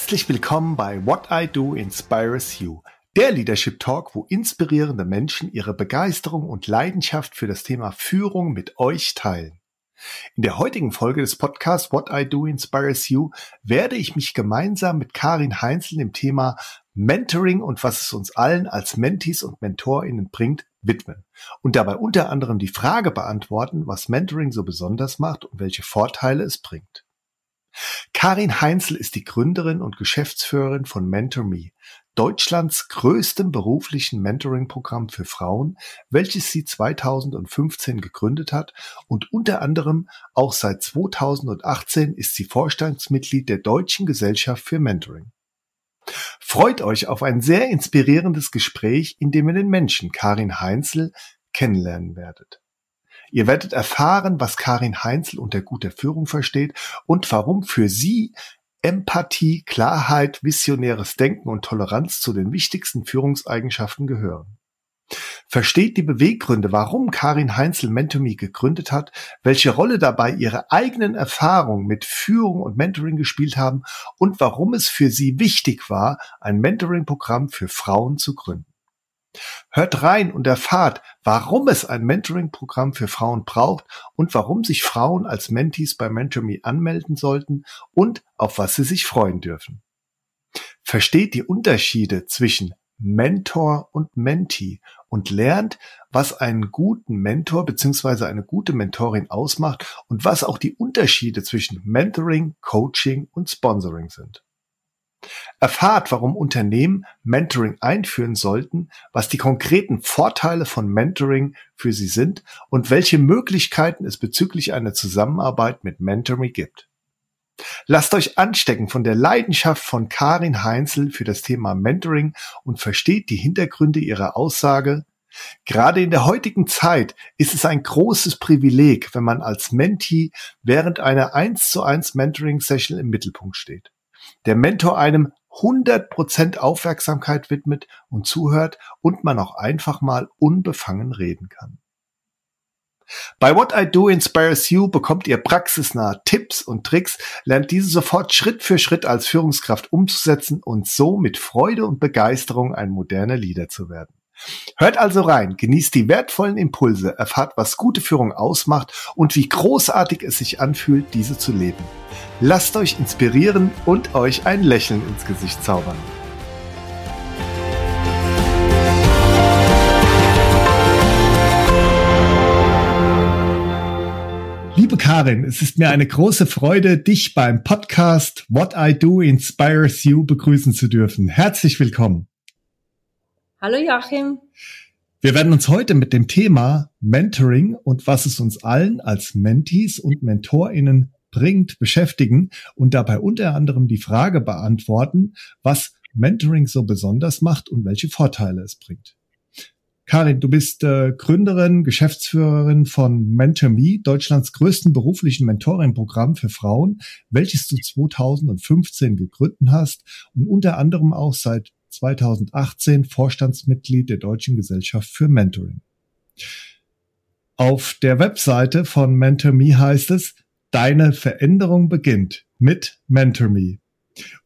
Herzlich willkommen bei What I Do Inspires You, der Leadership Talk, wo inspirierende Menschen ihre Begeisterung und Leidenschaft für das Thema Führung mit euch teilen. In der heutigen Folge des Podcasts What I Do Inspires You werde ich mich gemeinsam mit Karin Heinzel dem Thema Mentoring und was es uns allen als Mentees und MentorInnen bringt, widmen und dabei unter anderem die Frage beantworten, was Mentoring so besonders macht und welche Vorteile es bringt. Karin Heinzel ist die Gründerin und Geschäftsführerin von MentorMe, Deutschlands größtem beruflichen Mentoring-Programm für Frauen, welches sie 2015 gegründet hat und unter anderem auch seit 2018 ist sie Vorstandsmitglied der Deutschen Gesellschaft für Mentoring. Freut euch auf ein sehr inspirierendes Gespräch, in dem ihr den Menschen Karin Heinzel kennenlernen werdet. Ihr werdet erfahren, was Karin Heinzel unter guter Führung versteht und warum für sie Empathie, Klarheit, visionäres Denken und Toleranz zu den wichtigsten Führungseigenschaften gehören. Versteht die Beweggründe, warum Karin Heinzel Mentomy gegründet hat, welche Rolle dabei ihre eigenen Erfahrungen mit Führung und Mentoring gespielt haben und warum es für sie wichtig war, ein Mentoring-Programm für Frauen zu gründen. Hört rein und erfahrt, warum es ein Mentoring-Programm für Frauen braucht und warum sich Frauen als Mentees bei MentorMe anmelden sollten und auf was sie sich freuen dürfen. Versteht die Unterschiede zwischen Mentor und Mentee und lernt, was einen guten Mentor bzw. eine gute Mentorin ausmacht und was auch die Unterschiede zwischen Mentoring, Coaching und Sponsoring sind. Erfahrt, warum Unternehmen Mentoring einführen sollten, was die konkreten Vorteile von Mentoring für sie sind und welche Möglichkeiten es bezüglich einer Zusammenarbeit mit Mentoring gibt. Lasst euch anstecken von der Leidenschaft von Karin Heinzel für das Thema Mentoring und versteht die Hintergründe ihrer Aussage. Gerade in der heutigen Zeit ist es ein großes Privileg, wenn man als Mentee während einer 1 zu 1 Mentoring Session im Mittelpunkt steht der Mentor einem 100% Aufmerksamkeit widmet und zuhört und man auch einfach mal unbefangen reden kann. Bei What I Do Inspires You bekommt ihr praxisnahe Tipps und Tricks, lernt diese sofort Schritt für Schritt als Führungskraft umzusetzen und so mit Freude und Begeisterung ein moderner Leader zu werden. Hört also rein, genießt die wertvollen Impulse, erfahrt, was gute Führung ausmacht und wie großartig es sich anfühlt, diese zu leben. Lasst euch inspirieren und euch ein Lächeln ins Gesicht zaubern. Liebe Karin, es ist mir eine große Freude, dich beim Podcast What I Do Inspires You begrüßen zu dürfen. Herzlich willkommen. Hallo Joachim. Wir werden uns heute mit dem Thema Mentoring und was es uns allen als Mentees und MentorInnen bringt, beschäftigen und dabei unter anderem die Frage beantworten, was Mentoring so besonders macht und welche Vorteile es bringt. Karin, du bist äh, Gründerin, Geschäftsführerin von MentorMe, Deutschlands größten beruflichen Mentoring-Programm für Frauen, welches du 2015 gegründet hast und unter anderem auch seit 2018 Vorstandsmitglied der Deutschen Gesellschaft für Mentoring. Auf der Webseite von MentorMe heißt es, deine Veränderung beginnt mit MentorMe.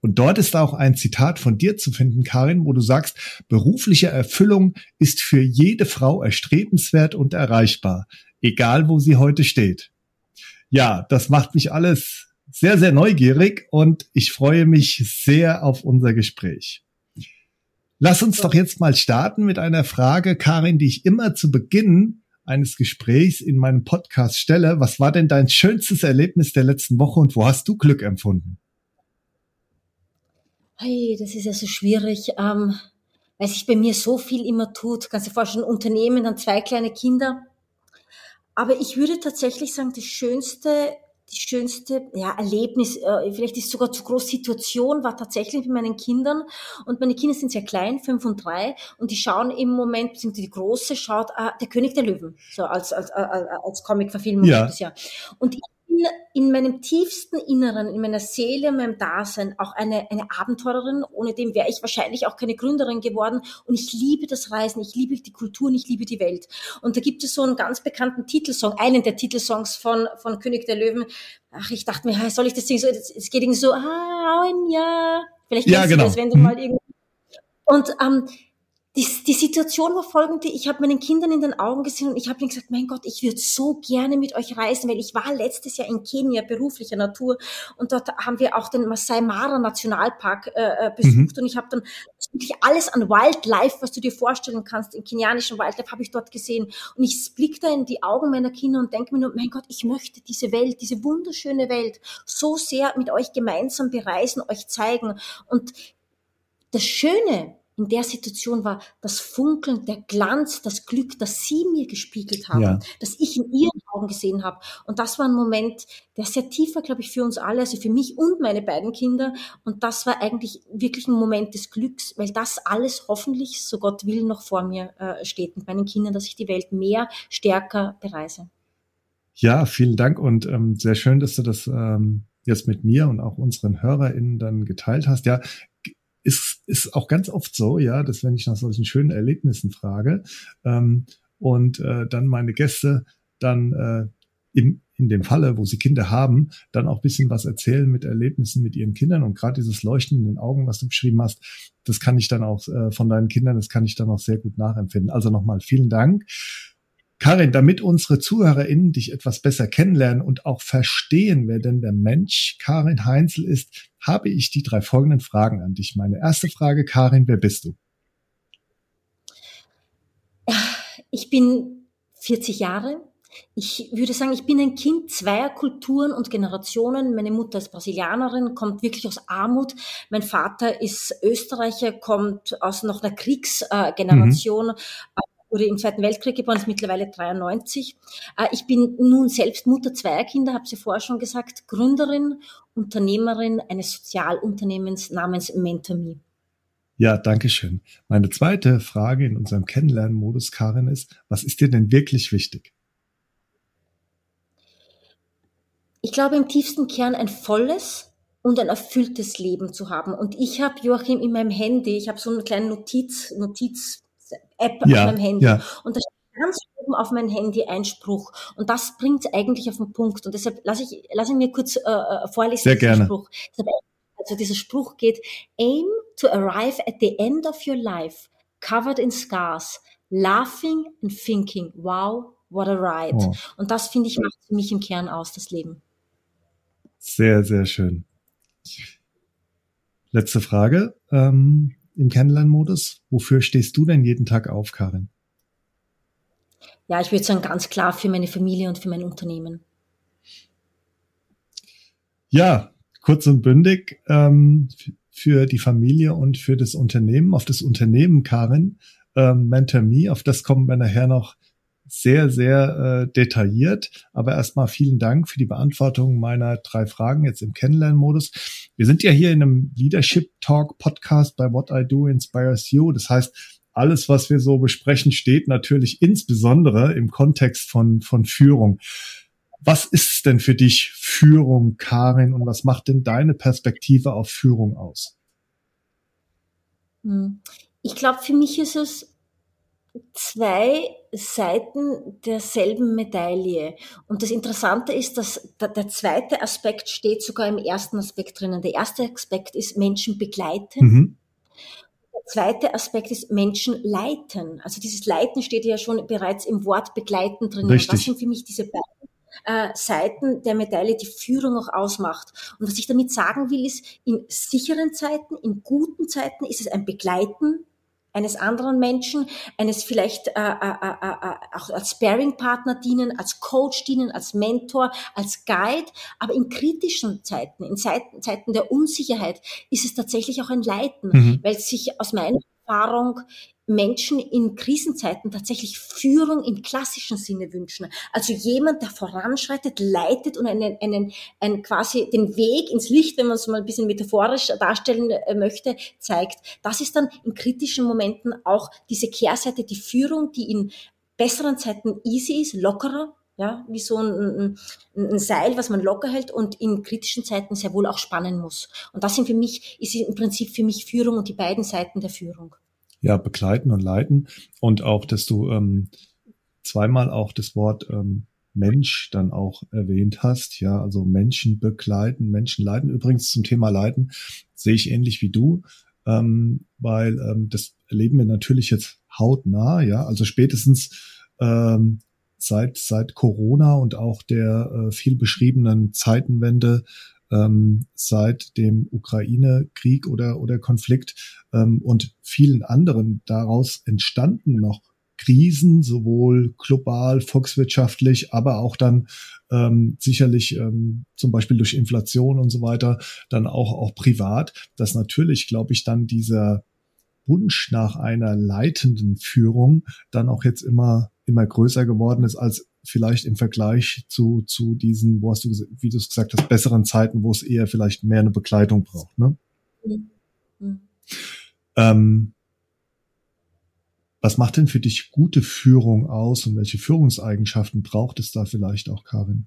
Und dort ist auch ein Zitat von dir zu finden, Karin, wo du sagst, berufliche Erfüllung ist für jede Frau erstrebenswert und erreichbar, egal wo sie heute steht. Ja, das macht mich alles sehr, sehr neugierig und ich freue mich sehr auf unser Gespräch. Lass uns doch jetzt mal starten mit einer Frage, Karin, die ich immer zu Beginn eines Gesprächs in meinem Podcast stelle. Was war denn dein schönstes Erlebnis der letzten Woche und wo hast du Glück empfunden? Hey, das ist ja so schwierig, ähm, weil sich bei mir so viel immer tut. Kannst du dir vorstellen, Unternehmen, dann zwei kleine Kinder. Aber ich würde tatsächlich sagen, das schönste die schönste ja, Erlebnis, äh, vielleicht ist sogar zu groß Situation, war tatsächlich mit meinen Kindern. Und meine Kinder sind sehr klein, fünf und drei, und die schauen im Moment, beziehungsweise die Große schaut äh, Der König der Löwen, so als, als, als, als Comic-Verfilmung ja. Und ich bin in meinem tiefsten Inneren, in meiner Seele, in meinem Dasein auch eine, eine Abenteurerin. Ohne dem wäre ich wahrscheinlich auch keine Gründerin geworden. Und ich liebe das Reisen, ich liebe die Kultur und ich liebe die Welt. Und da gibt es so einen ganz bekannten Titelsong, einen der Titelsongs von, von König der Löwen. Ach, ich dachte mir, soll ich das singen? So, es geht irgendwie so, ah, ein Jahr Vielleicht ja, genau. du das, wenn du mhm. mal irgendwie und ähm, die, die Situation war folgende, ich habe meinen Kindern in den Augen gesehen und ich habe ihnen gesagt, mein Gott, ich würde so gerne mit euch reisen, weil ich war letztes Jahr in Kenia beruflicher Natur und dort haben wir auch den Masai Mara Nationalpark äh, äh besucht mhm. und ich habe dann wirklich alles an Wildlife, was du dir vorstellen kannst, im kenianischen Wildlife habe ich dort gesehen und ich blick da in die Augen meiner Kinder und denke mir nur, mein Gott, ich möchte diese Welt, diese wunderschöne Welt so sehr mit euch gemeinsam bereisen, euch zeigen und das Schöne in der Situation war das Funkeln, der Glanz, das Glück, das Sie mir gespiegelt haben, ja. das ich in Ihren Augen gesehen habe. Und das war ein Moment, der sehr tiefer, glaube ich, für uns alle, also für mich und meine beiden Kinder. Und das war eigentlich wirklich ein Moment des Glücks, weil das alles hoffentlich, so Gott will, noch vor mir äh, steht mit meinen Kindern, dass ich die Welt mehr, stärker bereise. Ja, vielen Dank und ähm, sehr schön, dass du das ähm, jetzt mit mir und auch unseren HörerInnen dann geteilt hast. Ja, ist, ist auch ganz oft so, ja, dass wenn ich nach solchen schönen Erlebnissen frage ähm, und äh, dann meine Gäste dann äh, im, in dem Falle, wo sie Kinder haben, dann auch bisschen was erzählen mit Erlebnissen mit ihren Kindern und gerade dieses Leuchten in den Augen, was du beschrieben hast, das kann ich dann auch äh, von deinen Kindern, das kann ich dann auch sehr gut nachempfinden. Also nochmal vielen Dank. Karin, damit unsere ZuhörerInnen dich etwas besser kennenlernen und auch verstehen, wer denn der Mensch Karin Heinzel ist, habe ich die drei folgenden Fragen an dich. Meine erste Frage, Karin, wer bist du? Ich bin 40 Jahre. Ich würde sagen, ich bin ein Kind zweier Kulturen und Generationen. Meine Mutter ist Brasilianerin, kommt wirklich aus Armut. Mein Vater ist Österreicher, kommt aus noch einer Kriegsgeneration. Mhm wurde im Zweiten Weltkrieg geboren, ist mittlerweile 93. Äh, ich bin nun selbst Mutter zweier Kinder, habe sie vorher schon gesagt, Gründerin, Unternehmerin eines Sozialunternehmens namens MentorMe. Ja, danke schön. Meine zweite Frage in unserem Kennenlernmodus, Karin, ist, was ist dir denn wirklich wichtig? Ich glaube im tiefsten Kern ein volles und ein erfülltes Leben zu haben. Und ich habe Joachim in meinem Handy, ich habe so einen kleinen Notiz, Notiz App ja, auf meinem Handy. Ja. Und da steht ganz oben auf mein Handy ein Spruch. Und das bringt eigentlich auf den Punkt. Und deshalb lasse ich, lasse ich mir kurz äh, äh vorlesen, Sehr gerne. Spruch. Also dieser Spruch geht, aim to arrive at the end of your life, covered in scars, laughing and thinking, wow, what a ride. Oh. Und das, finde ich, macht für mich im Kern aus, das Leben. Sehr, sehr schön. Letzte Frage. Ähm, im Kennenlernmodus. Wofür stehst du denn jeden Tag auf, Karin? Ja, ich würde sagen, ganz klar für meine Familie und für mein Unternehmen. Ja, kurz und bündig ähm, für die Familie und für das Unternehmen. Auf das Unternehmen, Karin, ähm, Mentor Me, auf das kommen wir nachher noch sehr, sehr äh, detailliert. Aber erstmal vielen Dank für die Beantwortung meiner drei Fragen jetzt im Kennenlernmodus. Wir sind ja hier in einem Leadership Talk Podcast bei What I Do Inspires You. Das heißt, alles, was wir so besprechen, steht natürlich insbesondere im Kontext von, von Führung. Was ist denn für dich Führung, Karin, und was macht denn deine Perspektive auf Führung aus? Hm. Ich glaube, für mich ist es zwei Seiten derselben Medaille. Und das Interessante ist, dass der zweite Aspekt steht sogar im ersten Aspekt drinnen. Der erste Aspekt ist Menschen begleiten. Mhm. Der zweite Aspekt ist Menschen leiten. Also dieses Leiten steht ja schon bereits im Wort begleiten drinnen. Richtig. das sind für mich diese beiden äh, Seiten der Medaille, die Führung auch ausmacht. Und was ich damit sagen will, ist, in sicheren Zeiten, in guten Zeiten ist es ein Begleiten eines anderen Menschen, eines vielleicht äh, äh, äh, äh, auch als Sparing-Partner dienen, als Coach dienen, als Mentor, als Guide. Aber in kritischen Zeiten, in Zeiten, Zeiten der Unsicherheit, ist es tatsächlich auch ein Leiten, mhm. weil sich aus meiner Erfahrung Menschen in Krisenzeiten tatsächlich Führung im klassischen Sinne wünschen. Also jemand, der voranschreitet, leitet und einen, einen, einen quasi den Weg ins Licht, wenn man es mal ein bisschen metaphorisch darstellen äh, möchte, zeigt. Das ist dann in kritischen Momenten auch diese Kehrseite, die Führung, die in besseren Zeiten easy ist, lockerer, ja, wie so ein, ein, ein, Seil, was man locker hält und in kritischen Zeiten sehr wohl auch spannen muss. Und das sind für mich, ist im Prinzip für mich Führung und die beiden Seiten der Führung ja, begleiten und leiten und auch, dass du ähm, zweimal auch das Wort ähm, Mensch dann auch erwähnt hast. Ja, also Menschen begleiten, Menschen leiden. Übrigens zum Thema Leiden sehe ich ähnlich wie du, ähm, weil ähm, das erleben wir natürlich jetzt hautnah. Ja, also spätestens ähm, seit seit Corona und auch der äh, viel beschriebenen Zeitenwende ähm, seit dem Ukraine-Krieg oder oder Konflikt ähm, und vielen anderen daraus entstanden noch Krisen, sowohl global, volkswirtschaftlich, aber auch dann ähm, sicherlich ähm, zum Beispiel durch Inflation und so weiter, dann auch, auch privat, dass natürlich, glaube ich, dann dieser Wunsch nach einer leitenden Führung dann auch jetzt immer, immer größer geworden ist als vielleicht im Vergleich zu, zu diesen, wo hast du, wie du es gesagt hast, besseren Zeiten, wo es eher vielleicht mehr eine Begleitung braucht. Ne? Mhm. Mhm. Ähm, was macht denn für dich gute Führung aus und welche Führungseigenschaften braucht es da vielleicht auch, Karin?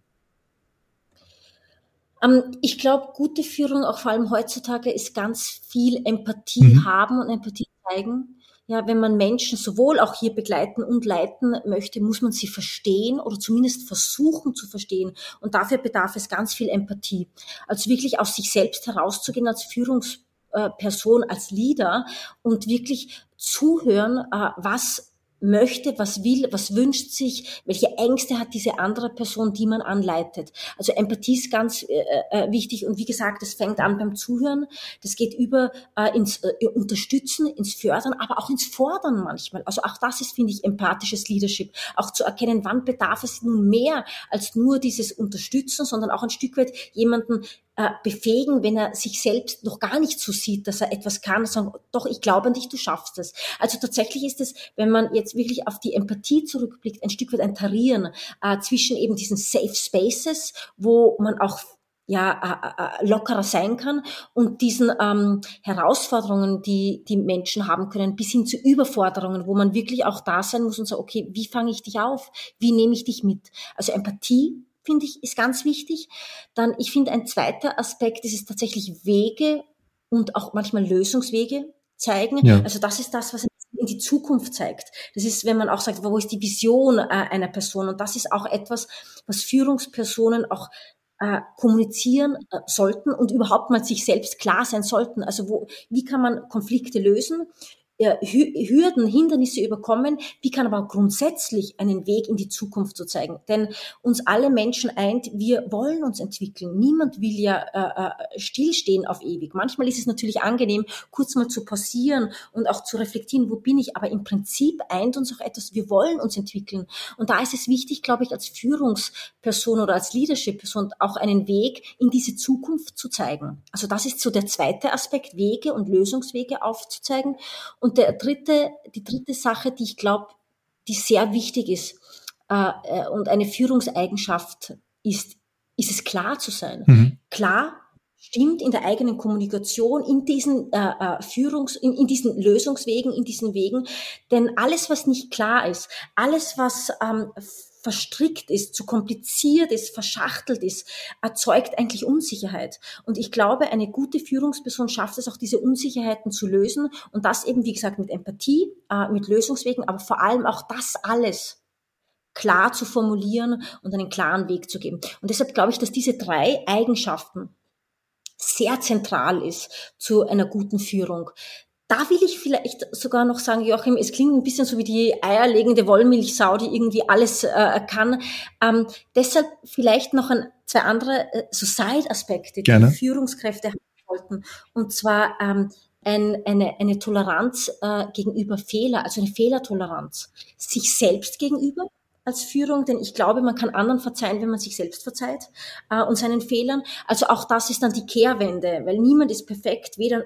Ähm, ich glaube, gute Führung, auch vor allem heutzutage, ist ganz viel Empathie mhm. haben und Empathie zeigen. Ja, wenn man Menschen sowohl auch hier begleiten und leiten möchte, muss man sie verstehen oder zumindest versuchen zu verstehen. Und dafür bedarf es ganz viel Empathie. Also wirklich aus sich selbst herauszugehen als Führungsperson, als Leader und wirklich zuhören, äh, was möchte, was will, was wünscht sich, welche Ängste hat diese andere Person, die man anleitet. Also Empathie ist ganz äh, äh, wichtig und wie gesagt, das fängt an beim Zuhören, das geht über äh, ins äh, Unterstützen, ins Fördern, aber auch ins Fordern manchmal. Also auch das ist, finde ich, empathisches Leadership. Auch zu erkennen, wann bedarf es nun mehr als nur dieses Unterstützen, sondern auch ein Stück weit jemanden äh, befähigen, wenn er sich selbst noch gar nicht so sieht, dass er etwas kann, sagen, doch, ich glaube an dich, du schaffst es. Also tatsächlich ist es, wenn man jetzt wirklich auf die Empathie zurückblickt, ein Stück weit ein Tarieren äh, zwischen eben diesen Safe Spaces, wo man auch ja, äh, äh, lockerer sein kann und diesen ähm, Herausforderungen, die die Menschen haben können, bis hin zu Überforderungen, wo man wirklich auch da sein muss und sagen, okay, wie fange ich dich auf? Wie nehme ich dich mit? Also Empathie finde ich, ist ganz wichtig. Dann, ich finde, ein zweiter Aspekt ist es tatsächlich Wege und auch manchmal Lösungswege zeigen. Ja. Also das ist das, was in die Zukunft zeigt. Das ist, wenn man auch sagt, wo ist die Vision äh, einer Person? Und das ist auch etwas, was Führungspersonen auch äh, kommunizieren äh, sollten und überhaupt mal sich selbst klar sein sollten. Also wo, wie kann man Konflikte lösen? Hürden, Hindernisse überkommen, wie kann aber grundsätzlich einen Weg in die Zukunft zu zeigen. Denn uns alle Menschen eint, wir wollen uns entwickeln. Niemand will ja äh, äh, stillstehen auf ewig. Manchmal ist es natürlich angenehm, kurz mal zu passieren und auch zu reflektieren, wo bin ich. Aber im Prinzip eint uns auch etwas, wir wollen uns entwickeln. Und da ist es wichtig, glaube ich, als Führungsperson oder als Leadership-Person auch einen Weg in diese Zukunft zu zeigen. Also das ist so der zweite Aspekt, Wege und Lösungswege aufzuzeigen. Und der dritte, die dritte Sache, die ich glaube, die sehr wichtig ist äh, äh, und eine Führungseigenschaft ist, ist es klar zu sein. Mhm. Klar stimmt in der eigenen Kommunikation, in diesen äh, äh, Führungs, in, in diesen Lösungswegen, in diesen Wegen. Denn alles, was nicht klar ist, alles, was ähm, verstrickt ist, zu kompliziert ist, verschachtelt ist, erzeugt eigentlich Unsicherheit. Und ich glaube, eine gute Führungsperson schafft es auch, diese Unsicherheiten zu lösen und das eben, wie gesagt, mit Empathie, äh, mit Lösungswegen, aber vor allem auch das alles klar zu formulieren und einen klaren Weg zu geben. Und deshalb glaube ich, dass diese drei Eigenschaften sehr zentral ist zu einer guten Führung. Da will ich vielleicht sogar noch sagen, Joachim, es klingt ein bisschen so wie die eierlegende Wollmilchsau, die irgendwie alles äh, kann. Ähm, deshalb vielleicht noch ein, zwei andere äh, so Side-Aspekte, die. Führungskräfte haben sollten. Und zwar ähm, ein, eine, eine Toleranz äh, gegenüber Fehler, also eine Fehlertoleranz. Sich selbst gegenüber, als Führung, denn ich glaube, man kann anderen verzeihen, wenn man sich selbst verzeiht äh, und seinen Fehlern. Also auch das ist dann die Kehrwende, weil niemand ist perfekt, weder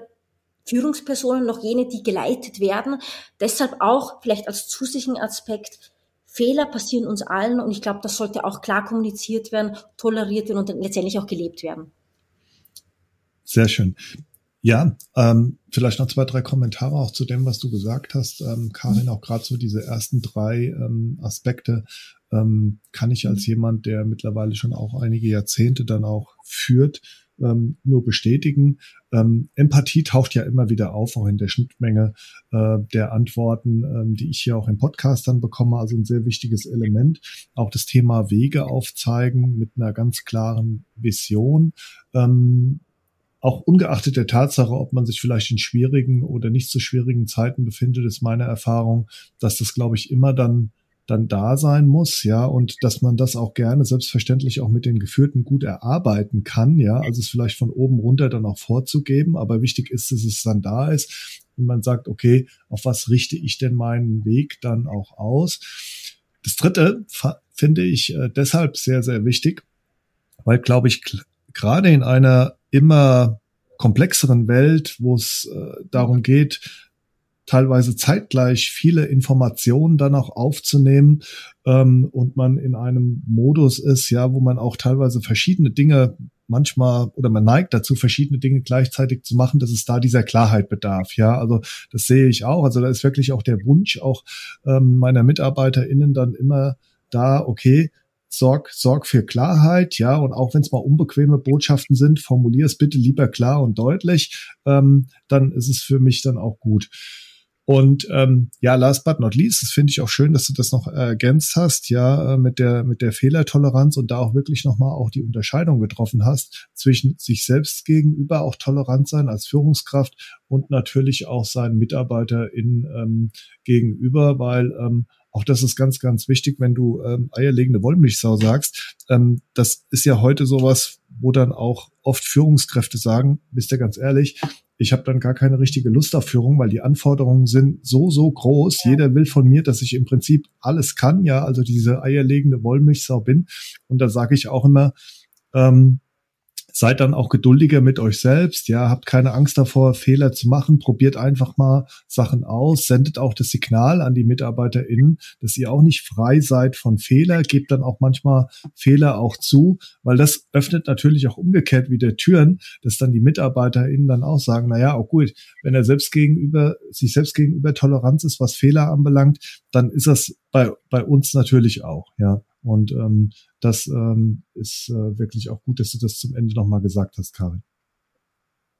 Führungspersonen noch jene, die geleitet werden. Deshalb auch vielleicht als zusätzlichen Aspekt, Fehler passieren uns allen und ich glaube, das sollte auch klar kommuniziert werden, toleriert werden und letztendlich auch gelebt werden. Sehr schön. Ja, ähm, vielleicht noch zwei, drei Kommentare auch zu dem, was du gesagt hast, ähm, Karin, auch gerade so diese ersten drei ähm, Aspekte ähm, kann ich als jemand, der mittlerweile schon auch einige Jahrzehnte dann auch führt, ähm, nur bestätigen. Ähm, Empathie taucht ja immer wieder auf, auch in der Schnittmenge äh, der Antworten, ähm, die ich hier auch im Podcast dann bekomme. Also ein sehr wichtiges Element. Auch das Thema Wege aufzeigen mit einer ganz klaren Vision. Ähm, auch ungeachtet der Tatsache, ob man sich vielleicht in schwierigen oder nicht so schwierigen Zeiten befindet, ist meine Erfahrung, dass das, glaube ich, immer dann dann da sein muss, ja, und dass man das auch gerne selbstverständlich auch mit den Geführten gut erarbeiten kann, ja, also es vielleicht von oben runter dann auch vorzugeben, aber wichtig ist, dass es dann da ist und man sagt, okay, auf was richte ich denn meinen Weg dann auch aus? Das dritte finde ich äh, deshalb sehr, sehr wichtig, weil, glaube ich, gerade in einer immer komplexeren Welt, wo es äh, darum geht, teilweise zeitgleich viele Informationen dann auch aufzunehmen ähm, und man in einem Modus ist, ja, wo man auch teilweise verschiedene Dinge manchmal oder man neigt dazu, verschiedene Dinge gleichzeitig zu machen, dass es da dieser Klarheit bedarf. Ja, also das sehe ich auch. Also da ist wirklich auch der Wunsch auch ähm, meiner MitarbeiterInnen dann immer da, okay, sorg, sorg für Klarheit, ja, und auch wenn es mal unbequeme Botschaften sind, formulier es bitte lieber klar und deutlich, ähm, dann ist es für mich dann auch gut. Und ähm, ja, last but not least, das finde ich auch schön, dass du das noch ergänzt hast, ja, äh, mit der mit der Fehlertoleranz und da auch wirklich nochmal auch die Unterscheidung getroffen hast zwischen sich selbst gegenüber auch tolerant sein als Führungskraft und natürlich auch seinen MitarbeiterInnen ähm, gegenüber, weil ähm, auch das ist ganz, ganz wichtig, wenn du ähm, eierlegende Wollmilchsau sagst. Ähm, das ist ja heute sowas, wo dann auch oft Führungskräfte sagen, bist du ganz ehrlich, ich habe dann gar keine richtige Lust auf Führung, weil die Anforderungen sind so, so groß. Ja. Jeder will von mir, dass ich im Prinzip alles kann, ja, also diese eierlegende Wollmilchsau bin. Und da sage ich auch immer, ähm, seid dann auch geduldiger mit euch selbst, ja, habt keine Angst davor, Fehler zu machen, probiert einfach mal Sachen aus, sendet auch das Signal an die MitarbeiterInnen, dass ihr auch nicht frei seid von Fehler, gebt dann auch manchmal Fehler auch zu, weil das öffnet natürlich auch umgekehrt wieder Türen, dass dann die MitarbeiterInnen dann auch sagen, na ja, auch gut, wenn er selbst gegenüber, sich selbst gegenüber Toleranz ist, was Fehler anbelangt, dann ist das bei, bei uns natürlich auch, ja. Und ähm, das ähm, ist äh, wirklich auch gut, dass du das zum Ende nochmal gesagt hast, Karin.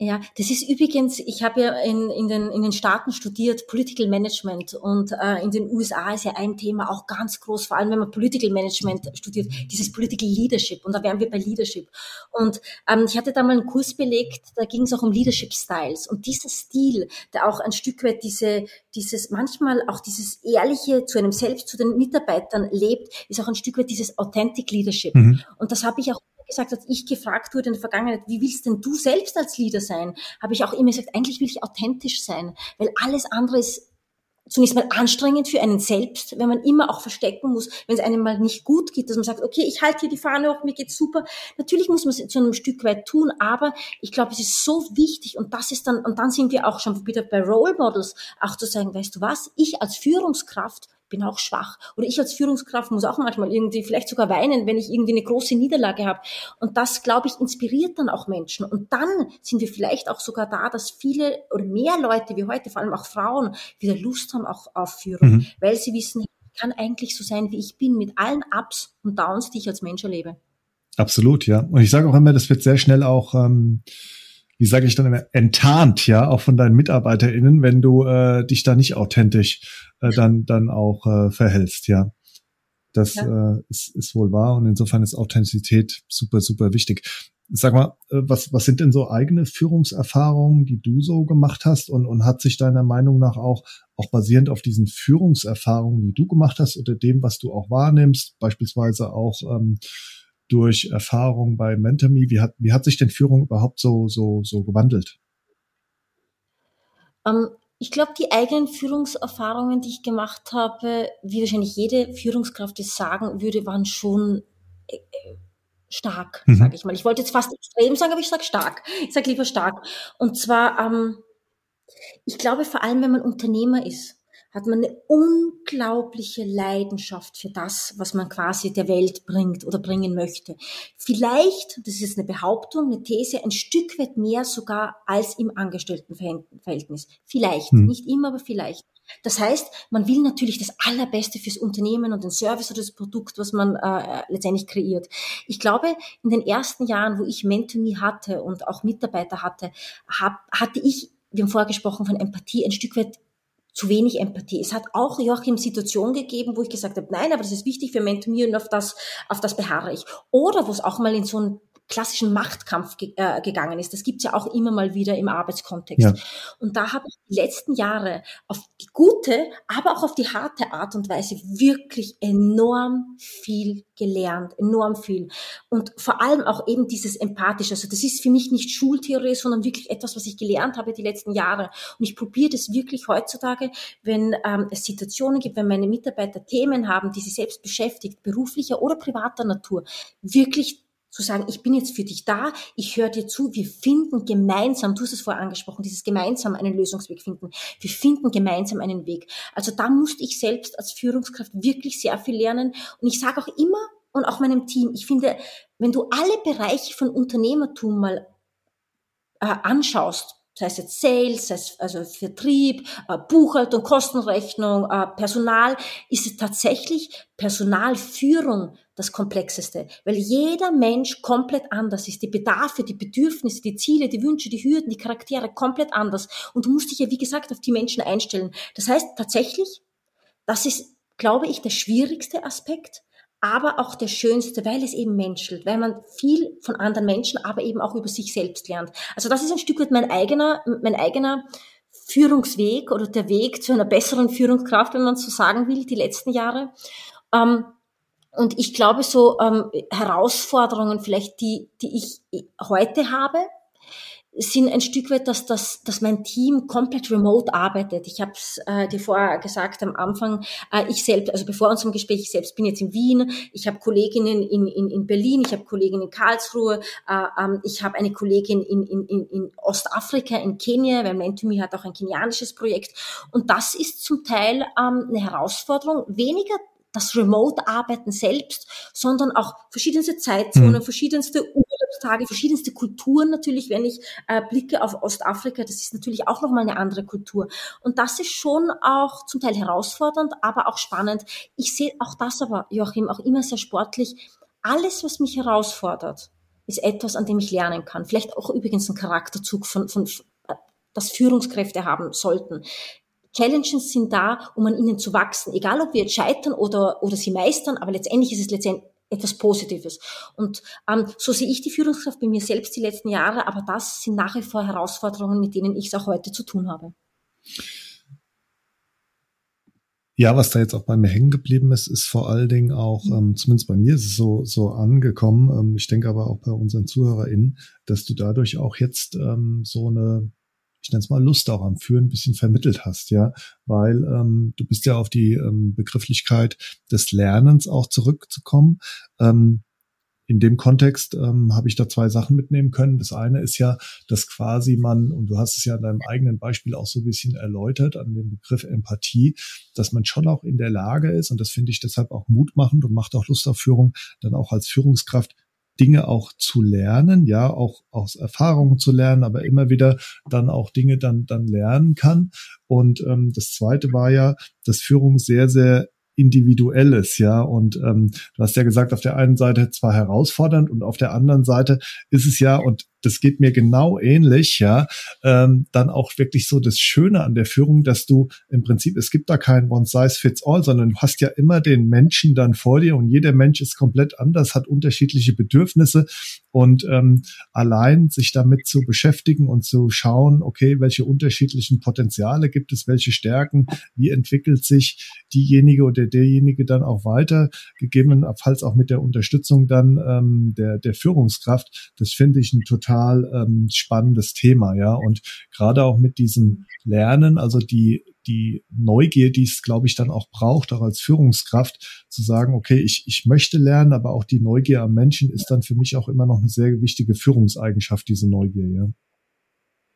Ja, das ist übrigens, ich habe ja in, in, den, in den Staaten studiert, Political Management und äh, in den USA ist ja ein Thema auch ganz groß, vor allem wenn man Political Management studiert, dieses Political Leadership und da wären wir bei Leadership. Und ähm, ich hatte da mal einen Kurs belegt, da ging es auch um Leadership Styles und dieser Stil, der auch ein Stück weit diese, dieses, manchmal auch dieses Ehrliche zu einem selbst, zu den Mitarbeitern lebt, ist auch ein Stück weit dieses Authentic Leadership. Mhm. Und das habe ich auch gesagt, als ich gefragt wurde in der Vergangenheit, wie willst denn du selbst als Leader sein, habe ich auch immer gesagt, eigentlich will ich authentisch sein, weil alles andere ist zunächst mal anstrengend für einen selbst, wenn man immer auch verstecken muss, wenn es einem mal nicht gut geht, dass man sagt, okay, ich halte hier die Fahne hoch, mir geht's super. Natürlich muss man es zu einem Stück weit tun, aber ich glaube, es ist so wichtig und das ist dann, und dann sind wir auch schon wieder bei Role Models, auch zu sagen, weißt du was, ich als Führungskraft bin auch schwach. Oder ich als Führungskraft muss auch manchmal irgendwie vielleicht sogar weinen, wenn ich irgendwie eine große Niederlage habe. Und das, glaube ich, inspiriert dann auch Menschen. Und dann sind wir vielleicht auch sogar da, dass viele oder mehr Leute wie heute, vor allem auch Frauen, wieder Lust haben auch auf Führung, mhm. weil sie wissen, ich kann eigentlich so sein, wie ich bin, mit allen Ups und Downs, die ich als Mensch erlebe. Absolut, ja. Und ich sage auch immer, das wird sehr schnell auch ähm, wie sage ich dann immer, enttarnt, ja, auch von deinen MitarbeiterInnen, wenn du äh, dich da nicht authentisch äh, dann, dann auch äh, verhältst, ja. Das ja. Äh, ist, ist wohl wahr und insofern ist Authentizität super, super wichtig. Sag mal, äh, was, was sind denn so eigene Führungserfahrungen, die du so gemacht hast und, und hat sich deiner Meinung nach auch, auch basierend auf diesen Führungserfahrungen, die du gemacht hast oder dem, was du auch wahrnimmst, beispielsweise auch ähm, durch Erfahrung bei MentorMe? Wie hat, wie hat sich denn Führung überhaupt so, so, so gewandelt? Um, ähm, ich glaube, die eigenen Führungserfahrungen, die ich gemacht habe, wie wahrscheinlich jede Führungskraft es sagen würde, waren schon äh, äh stark, mhm. sage ich mal. Ich wollte jetzt fast extrem sagen, aber ich sage stark. Ich sage lieber stark. Und zwar, ähm, ich glaube vor allem, wenn man Unternehmer ist, hat man eine unglaubliche Leidenschaft für das, was man quasi der Welt bringt oder bringen möchte. Vielleicht, das ist eine Behauptung, eine These, ein Stück weit mehr sogar als im Angestelltenverhältnis. Vielleicht, hm. nicht immer, aber vielleicht. Das heißt, man will natürlich das Allerbeste fürs Unternehmen und den Service oder das Produkt, was man äh, letztendlich kreiert. Ich glaube, in den ersten Jahren, wo ich Mentonie hatte und auch Mitarbeiter hatte, hab, hatte ich, wir haben vorher gesprochen von Empathie, ein Stück weit zu wenig Empathie. Es hat auch Joachim Situationen gegeben, wo ich gesagt habe, nein, aber das ist wichtig für Mentonie und auf das, auf das beharre ich. Oder wo es auch mal in so ein klassischen Machtkampf ge äh, gegangen ist. Das gibt's ja auch immer mal wieder im Arbeitskontext. Ja. Und da habe ich die letzten Jahre auf die gute, aber auch auf die harte Art und Weise wirklich enorm viel gelernt, enorm viel. Und vor allem auch eben dieses Empathische. Also das ist für mich nicht Schultheorie, sondern wirklich etwas, was ich gelernt habe die letzten Jahre. Und ich probiere das wirklich heutzutage, wenn ähm, es Situationen gibt, wenn meine Mitarbeiter Themen haben, die sie selbst beschäftigt, beruflicher oder privater Natur, wirklich zu sagen, ich bin jetzt für dich da, ich höre dir zu, wir finden gemeinsam, du hast es vorher angesprochen, dieses gemeinsam einen Lösungsweg finden. Wir finden gemeinsam einen Weg. Also da musste ich selbst als Führungskraft wirklich sehr viel lernen. Und ich sage auch immer und auch meinem Team, ich finde, wenn du alle Bereiche von Unternehmertum mal äh, anschaust, sei es jetzt Sales, sei es also Vertrieb, äh, Buchhaltung, Kostenrechnung, äh, Personal, ist es tatsächlich Personalführung das Komplexeste, weil jeder Mensch komplett anders ist. Die Bedarfe, die Bedürfnisse, die Ziele, die Wünsche, die Hürden, die Charaktere komplett anders. Und du musst dich ja, wie gesagt, auf die Menschen einstellen. Das heißt tatsächlich, das ist, glaube ich, der schwierigste Aspekt, aber auch der schönste, weil es eben menschelt, weil man viel von anderen Menschen, aber eben auch über sich selbst lernt. Also das ist ein Stück weit mein eigener, mein eigener Führungsweg oder der Weg zu einer besseren Führungskraft, wenn man so sagen will, die letzten Jahre. Ähm, und ich glaube, so ähm, Herausforderungen vielleicht, die, die ich heute habe, sind ein Stück weit, dass, dass, dass mein Team komplett remote arbeitet. Ich habe es äh, dir vorher gesagt am Anfang, äh, ich selbst, also bevor unserem Gespräch, ich selbst bin jetzt in Wien, ich habe Kolleginnen in, in, in Berlin, ich habe Kolleginnen in Karlsruhe, äh, ähm, ich habe eine Kollegin in, in, in, in Ostafrika, in Kenia, weil Mentumi hat auch ein kenianisches Projekt. Und das ist zum Teil ähm, eine Herausforderung, weniger das Remote-Arbeiten selbst, sondern auch verschiedenste Zeitzonen, mhm. verschiedenste Urlaubstage, verschiedenste Kulturen natürlich, wenn ich äh, blicke auf Ostafrika, das ist natürlich auch nochmal eine andere Kultur. Und das ist schon auch zum Teil herausfordernd, aber auch spannend. Ich sehe auch das aber, Joachim, auch immer sehr sportlich. Alles, was mich herausfordert, ist etwas, an dem ich lernen kann. Vielleicht auch übrigens ein Charakterzug von, von äh, das Führungskräfte haben sollten. Challenges sind da, um an ihnen zu wachsen. Egal, ob wir jetzt scheitern oder, oder sie meistern, aber letztendlich ist es letztendlich etwas Positives. Und ähm, so sehe ich die Führungskraft bei mir selbst die letzten Jahre, aber das sind nach wie vor Herausforderungen, mit denen ich es auch heute zu tun habe. Ja, was da jetzt auch bei mir hängen geblieben ist, ist vor allen Dingen auch, ähm, zumindest bei mir ist es so, so angekommen, ähm, ich denke aber auch bei unseren ZuhörerInnen, dass du dadurch auch jetzt ähm, so eine ich nenne es mal Lust auch am Führen ein bisschen vermittelt hast, ja, weil ähm, du bist ja auf die ähm, Begrifflichkeit des Lernens auch zurückzukommen. Ähm, in dem Kontext ähm, habe ich da zwei Sachen mitnehmen können. Das eine ist ja, dass quasi man, und du hast es ja in deinem eigenen Beispiel auch so ein bisschen erläutert an dem Begriff Empathie, dass man schon auch in der Lage ist, und das finde ich deshalb auch mutmachend und macht auch Lust auf Führung, dann auch als Führungskraft Dinge auch zu lernen, ja, auch aus Erfahrungen zu lernen, aber immer wieder dann auch Dinge dann, dann lernen kann. Und ähm, das zweite war ja, dass Führung sehr, sehr individuelles, ja. Und ähm, du hast ja gesagt, auf der einen Seite zwar herausfordernd und auf der anderen Seite ist es ja, und das geht mir genau ähnlich, ja, ähm, dann auch wirklich so das Schöne an der Führung, dass du im Prinzip, es gibt da kein One Size Fits All, sondern du hast ja immer den Menschen dann vor dir und jeder Mensch ist komplett anders, hat unterschiedliche Bedürfnisse und ähm, allein sich damit zu beschäftigen und zu schauen, okay, welche unterschiedlichen Potenziale gibt es, welche Stärken, wie entwickelt sich diejenige oder derjenige dann auch weiter, gegebenenfalls auch mit der Unterstützung dann ähm, der, der Führungskraft, das finde ich ein total ähm, spannendes Thema, ja. Und gerade auch mit diesem Lernen, also die, die Neugier, die es, glaube ich, dann auch braucht, auch als Führungskraft, zu sagen, okay, ich, ich möchte lernen, aber auch die Neugier am Menschen ist dann für mich auch immer noch eine sehr wichtige Führungseigenschaft, diese Neugier, ja.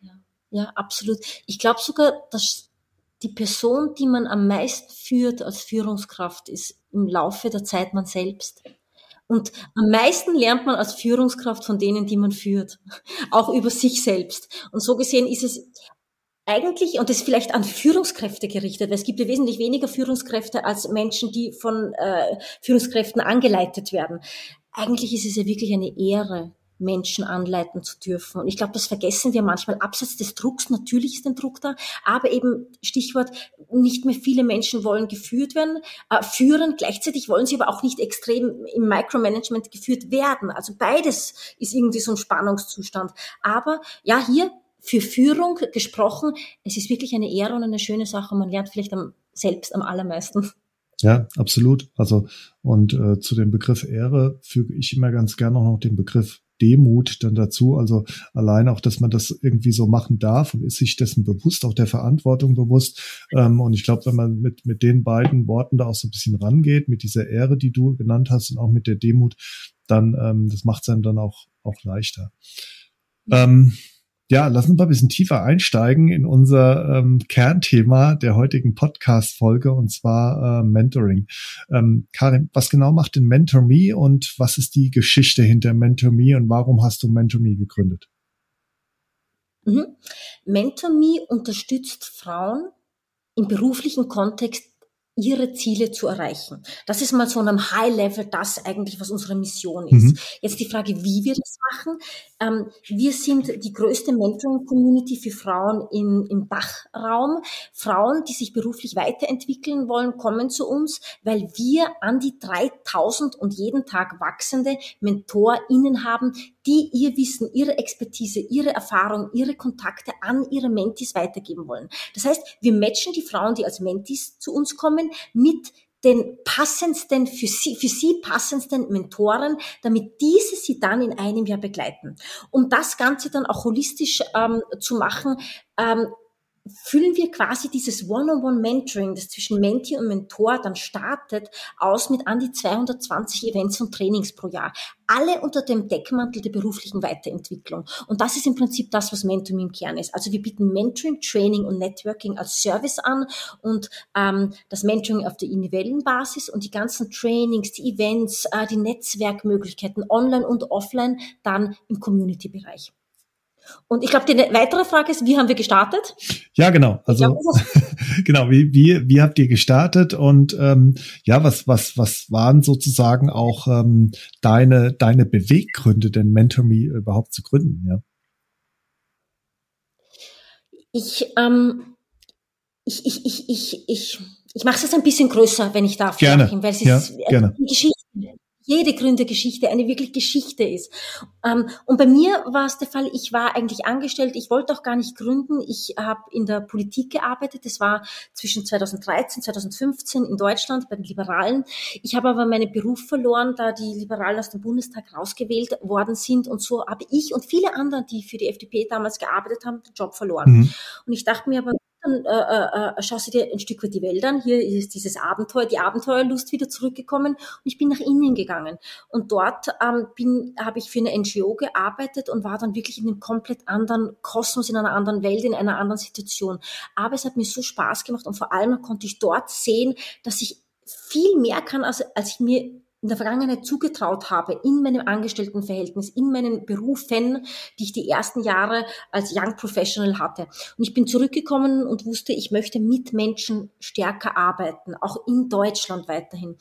Ja, ja absolut. Ich glaube sogar, dass die Person, die man am meisten führt als Führungskraft, ist im Laufe der Zeit man selbst. Und am meisten lernt man als Führungskraft von denen, die man führt, auch über sich selbst. Und so gesehen ist es eigentlich, und das ist vielleicht an Führungskräfte gerichtet, weil es gibt ja wesentlich weniger Führungskräfte als Menschen, die von äh, Führungskräften angeleitet werden. Eigentlich ist es ja wirklich eine Ehre, Menschen anleiten zu dürfen. Und ich glaube, das vergessen wir manchmal. Abseits des Drucks, natürlich ist ein Druck da, aber eben Stichwort, nicht mehr viele Menschen wollen geführt werden, äh, führen. Gleichzeitig wollen sie aber auch nicht extrem im Micromanagement geführt werden. Also beides ist irgendwie so ein Spannungszustand. Aber ja, hier für Führung gesprochen, es ist wirklich eine Ehre und eine schöne Sache. Man lernt vielleicht am, selbst am allermeisten. Ja, absolut. Also und äh, zu dem Begriff Ehre füge ich immer ganz gerne noch den Begriff Demut dann dazu. Also allein auch, dass man das irgendwie so machen darf und ist sich dessen bewusst, auch der Verantwortung bewusst. Ähm, und ich glaube, wenn man mit, mit den beiden Worten da auch so ein bisschen rangeht, mit dieser Ehre, die du genannt hast und auch mit der Demut, dann ähm, das macht es einem dann auch, auch leichter. Ähm, ja, lass uns mal ein bisschen tiefer einsteigen in unser ähm, Kernthema der heutigen Podcast-Folge und zwar äh, Mentoring. Ähm, Karin, was genau macht denn Mentor Me und was ist die Geschichte hinter Mentor Me und warum hast du Mentor Me gegründet? Mhm. Mentor Me unterstützt Frauen im beruflichen Kontext ihre Ziele zu erreichen. Das ist mal so einem High Level das eigentlich, was unsere Mission ist. Mhm. Jetzt die Frage, wie wir das machen. Ähm, wir sind die größte Mentoring-Community für Frauen in, im Dachraum. Frauen, die sich beruflich weiterentwickeln wollen, kommen zu uns, weil wir an die 3000 und jeden Tag wachsende MentorInnen haben, die ihr Wissen, ihre Expertise, ihre Erfahrung, ihre Kontakte an ihre Mentis weitergeben wollen. Das heißt, wir matchen die Frauen, die als Mentis zu uns kommen, mit den passendsten, für sie, für sie passendsten Mentoren, damit diese sie dann in einem Jahr begleiten. Um das Ganze dann auch holistisch ähm, zu machen, ähm, füllen wir quasi dieses One-on-One-Mentoring, das zwischen Menti und Mentor dann startet, aus mit an die 220 Events und Trainings pro Jahr. Alle unter dem Deckmantel der beruflichen Weiterentwicklung. Und das ist im Prinzip das, was Mentoring im Kern ist. Also wir bieten Mentoring, Training und Networking als Service an und ähm, das Mentoring auf der individuellen Basis und die ganzen Trainings, die Events, äh, die Netzwerkmöglichkeiten online und offline dann im Community-Bereich. Und ich glaube, die weitere Frage ist, wie haben wir gestartet? Ja, genau. Also glaub, genau, wie, wie, wie habt ihr gestartet und ähm, ja, was, was, was waren sozusagen auch ähm, deine, deine Beweggründe, denn MentorMe überhaupt zu gründen, ja? Ich, ähm, ich, ich, ich, ich, ich, ich mache es jetzt ein bisschen größer, wenn ich darf. Gerne. Weil es ja, ist gerne. die Geschichte jede Gründergeschichte eine wirklich Geschichte ist. Ähm, und bei mir war es der Fall, ich war eigentlich angestellt, ich wollte auch gar nicht gründen. Ich habe in der Politik gearbeitet. Das war zwischen 2013 2015 in Deutschland bei den Liberalen. Ich habe aber meinen Beruf verloren, da die Liberalen aus dem Bundestag rausgewählt worden sind. Und so habe ich und viele andere, die für die FDP damals gearbeitet haben, den Job verloren. Mhm. Und ich dachte mir aber, dann äh, äh, äh, schaust du dir ein Stück weit die Welt an. Hier ist dieses Abenteuer, die Abenteuerlust wieder zurückgekommen und ich bin nach innen gegangen. Und dort ähm, habe ich für eine NGO gearbeitet und war dann wirklich in einem komplett anderen Kosmos, in einer anderen Welt, in einer anderen Situation. Aber es hat mir so Spaß gemacht und vor allem konnte ich dort sehen, dass ich viel mehr kann, als, als ich mir in der Vergangenheit zugetraut habe, in meinem Angestelltenverhältnis, in meinen Berufen, die ich die ersten Jahre als Young Professional hatte. Und ich bin zurückgekommen und wusste, ich möchte mit Menschen stärker arbeiten, auch in Deutschland weiterhin.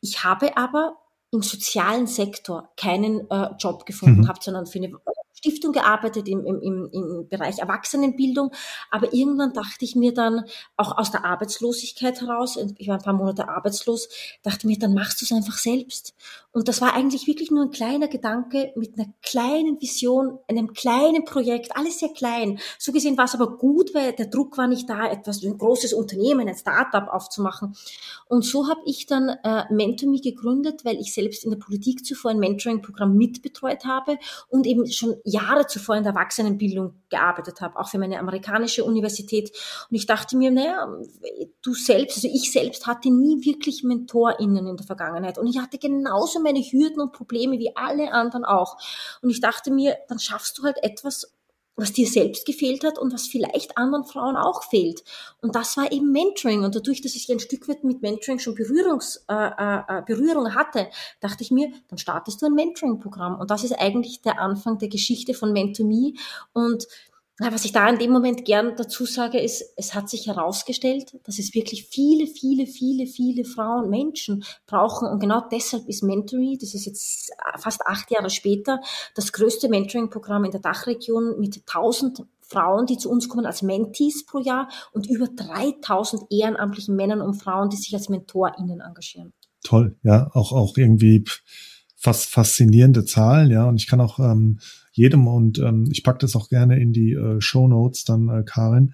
Ich habe aber im sozialen Sektor keinen äh, Job gefunden mhm. habe, sondern für eine Stiftung gearbeitet im, im, im, im Bereich Erwachsenenbildung. Aber irgendwann dachte ich mir dann, auch aus der Arbeitslosigkeit heraus, ich war ein paar Monate arbeitslos, dachte mir, dann machst du es einfach selbst. Und das war eigentlich wirklich nur ein kleiner Gedanke mit einer kleinen Vision, einem kleinen Projekt, alles sehr klein. So gesehen war es aber gut, weil der Druck war nicht da, etwas, ein großes Unternehmen, ein Startup aufzumachen. Und so habe ich dann äh, MentorMe gegründet, weil ich selbst in der Politik zuvor ein Mentoring-Programm mitbetreut habe und eben schon Jahre zuvor in der Erwachsenenbildung gearbeitet habe, auch für meine amerikanische Universität. Und ich dachte mir, naja, du selbst, also ich selbst hatte nie wirklich MentorInnen in der Vergangenheit. Und ich hatte genauso meine Hürden und Probleme wie alle anderen auch. Und ich dachte mir, dann schaffst du halt etwas, was dir selbst gefehlt hat und was vielleicht anderen Frauen auch fehlt. Und das war eben Mentoring. Und dadurch, dass ich ein Stück weit mit Mentoring schon Berührungs, äh, äh, äh, Berührung hatte, dachte ich mir, dann startest du ein Mentoring-Programm. Und das ist eigentlich der Anfang der Geschichte von MentorMe. Und was ich da in dem Moment gern dazu sage, ist, es hat sich herausgestellt, dass es wirklich viele, viele, viele, viele Frauen, Menschen brauchen. Und genau deshalb ist Mentoring, das ist jetzt fast acht Jahre später, das größte Mentoring-Programm in der Dachregion mit 1000 Frauen, die zu uns kommen als Mentees pro Jahr und über 3000 ehrenamtlichen Männern und Frauen, die sich als MentorInnen engagieren. Toll, ja, auch, auch irgendwie fast faszinierende Zahlen, ja, und ich kann auch ähm, jedem und ähm, ich packe das auch gerne in die äh, Show Notes dann, äh, Karin,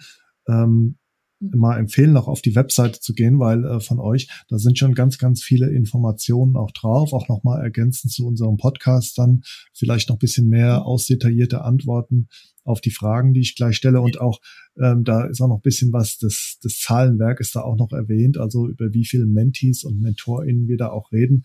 ähm, mhm. mal empfehlen, auch auf die Webseite zu gehen, weil äh, von euch, da sind schon ganz, ganz viele Informationen auch drauf, auch nochmal ergänzend zu unserem Podcast dann vielleicht noch bisschen mehr mhm. ausdetaillierte Antworten auf die Fragen, die ich gleich stelle. Und auch ähm, da ist auch noch bisschen was, das, das Zahlenwerk ist da auch noch erwähnt, also über wie viele Mentees und MentorInnen wir da auch reden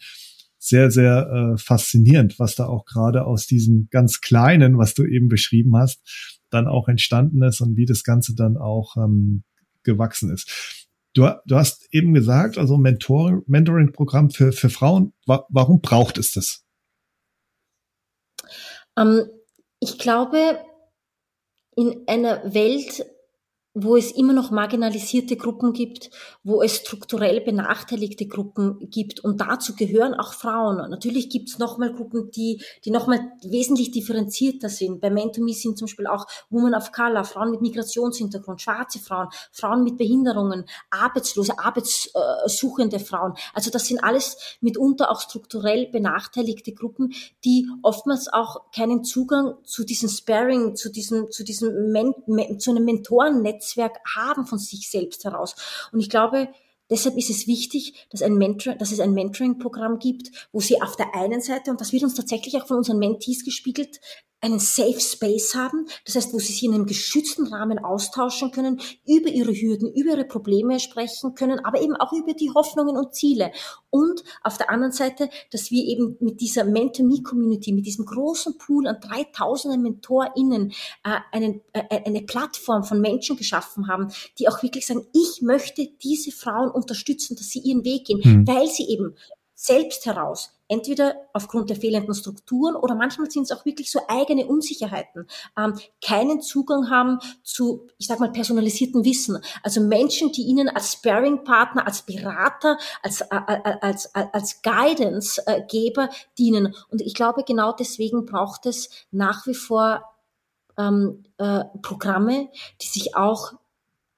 sehr, sehr äh, faszinierend, was da auch gerade aus diesem ganz Kleinen, was du eben beschrieben hast, dann auch entstanden ist und wie das Ganze dann auch ähm, gewachsen ist. Du, du hast eben gesagt, also Mentor, Mentoring-Programm für, für Frauen, wa warum braucht es das? Ähm, ich glaube, in einer Welt, wo es immer noch marginalisierte Gruppen gibt, wo es strukturell benachteiligte Gruppen gibt. Und dazu gehören auch Frauen. Natürlich gibt es nochmal Gruppen, die, die nochmal wesentlich differenzierter sind. Bei Mentomy sind zum Beispiel auch Women of Color, Frauen mit Migrationshintergrund, schwarze Frauen, Frauen mit Behinderungen, Arbeitslose, arbeitssuchende Frauen. Also das sind alles mitunter auch strukturell benachteiligte Gruppen, die oftmals auch keinen Zugang zu diesem Sparing, zu diesem, zu diesem, Men zu einem Mentorennetz Netzwerk haben von sich selbst heraus. Und ich glaube, Deshalb ist es wichtig, dass, ein Mentor, dass es ein Mentoring-Programm gibt, wo sie auf der einen Seite, und das wird uns tatsächlich auch von unseren Mentees gespiegelt, einen Safe Space haben, das heißt, wo sie sich in einem geschützten Rahmen austauschen können, über ihre Hürden, über ihre Probleme sprechen können, aber eben auch über die Hoffnungen und Ziele. Und auf der anderen Seite, dass wir eben mit dieser Mentor-Me-Community, mit diesem großen Pool an 3000 MentorInnen äh, einen, äh, eine Plattform von Menschen geschaffen haben, die auch wirklich sagen, ich möchte diese Frauen unterstützen, dass sie ihren Weg gehen, hm. weil sie eben selbst heraus entweder aufgrund der fehlenden Strukturen oder manchmal sind es auch wirklich so eigene Unsicherheiten, ähm, keinen Zugang haben zu, ich sag mal, personalisierten Wissen. Also Menschen, die ihnen als Sparing-Partner, als Berater, als, äh, als, als, als Guidance-Geber dienen. Und ich glaube, genau deswegen braucht es nach wie vor ähm, äh, Programme, die sich auch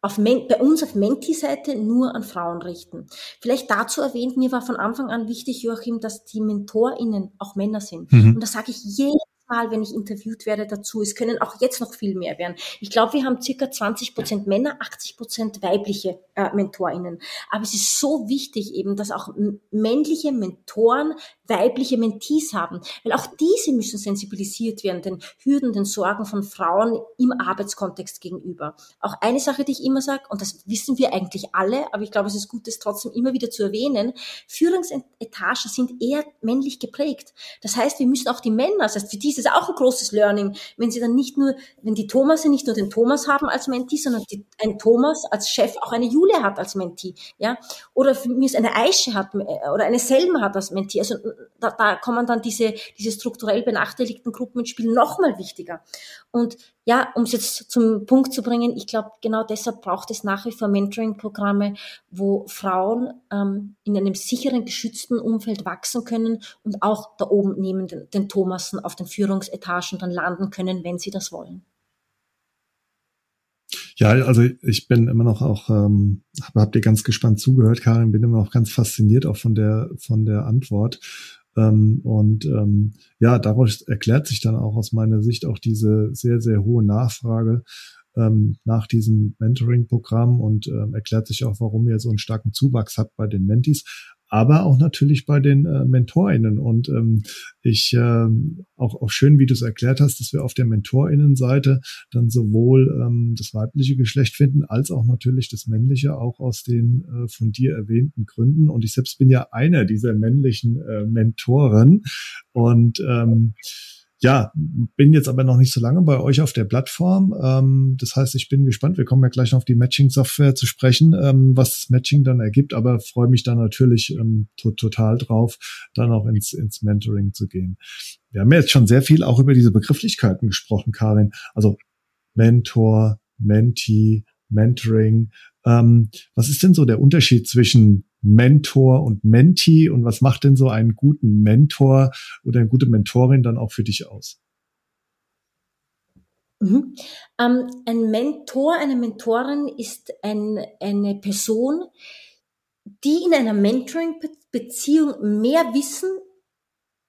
auf Men bei uns auf Menti-Seite nur an Frauen richten. Vielleicht dazu erwähnt, mir war von Anfang an wichtig, Joachim, dass die MentorInnen auch Männer sind. Mhm. Und das sage ich jedes Mal, wenn ich interviewt werde, dazu. Es können auch jetzt noch viel mehr werden. Ich glaube, wir haben circa 20 Prozent Männer, 80 Prozent weibliche äh, MentorInnen. Aber es ist so wichtig eben, dass auch männliche Mentoren weibliche Mentees haben, weil auch diese müssen sensibilisiert werden, den Hürden, den Sorgen von Frauen im Arbeitskontext gegenüber. Auch eine Sache, die ich immer sage, und das wissen wir eigentlich alle, aber ich glaube, es ist gut, das trotzdem immer wieder zu erwähnen, Führungsetagen sind eher männlich geprägt. Das heißt, wir müssen auch die Männer, das heißt, für diese ist auch ein großes Learning, wenn sie dann nicht nur, wenn die Thomas nicht nur den Thomas haben als Mentee, sondern die, ein Thomas als Chef auch eine Julia hat als Mentee, ja, oder für mich eine Aische hat äh, oder eine Selma hat als Mentee. Also da, da kommen dann diese diese strukturell benachteiligten Gruppen ins Spiel noch mal wichtiger. Und ja, um es jetzt zum Punkt zu bringen, ich glaube, genau deshalb braucht es nach wie vor Mentoring-Programme, wo Frauen ähm, in einem sicheren, geschützten Umfeld wachsen können und auch da oben neben den, den Thomasen auf den Führungsetagen dann landen können, wenn sie das wollen. Ja, also ich bin immer noch auch, ähm, habt ihr ganz gespannt zugehört, Karin, bin immer noch ganz fasziniert auch von der von der Antwort. Ähm, und ähm, ja, daraus erklärt sich dann auch aus meiner Sicht auch diese sehr, sehr hohe Nachfrage ähm, nach diesem Mentoring-Programm und ähm, erklärt sich auch, warum ihr so einen starken Zuwachs habt bei den Mentis aber auch natürlich bei den äh, MentorInnen. Und ähm, ich äh, auch, auch schön, wie du es erklärt hast, dass wir auf der MentorInnen-Seite dann sowohl ähm, das weibliche Geschlecht finden, als auch natürlich das männliche, auch aus den äh, von dir erwähnten Gründen. Und ich selbst bin ja einer dieser männlichen äh, Mentoren. Und ähm, ja, bin jetzt aber noch nicht so lange bei euch auf der Plattform. Ähm, das heißt, ich bin gespannt. Wir kommen ja gleich noch auf die Matching-Software zu sprechen, ähm, was das Matching dann ergibt, aber freue mich dann natürlich ähm, to total drauf, dann auch ins, ins Mentoring zu gehen. Wir haben ja jetzt schon sehr viel auch über diese Begrifflichkeiten gesprochen, Karin. Also Mentor, Mentee, Mentoring. Ähm, was ist denn so der Unterschied zwischen Mentor und Mentee und was macht denn so einen guten Mentor oder eine gute Mentorin dann auch für dich aus? Mhm. Ähm, ein Mentor, eine Mentorin ist ein, eine Person, die in einer Mentoring-Beziehung mehr Wissen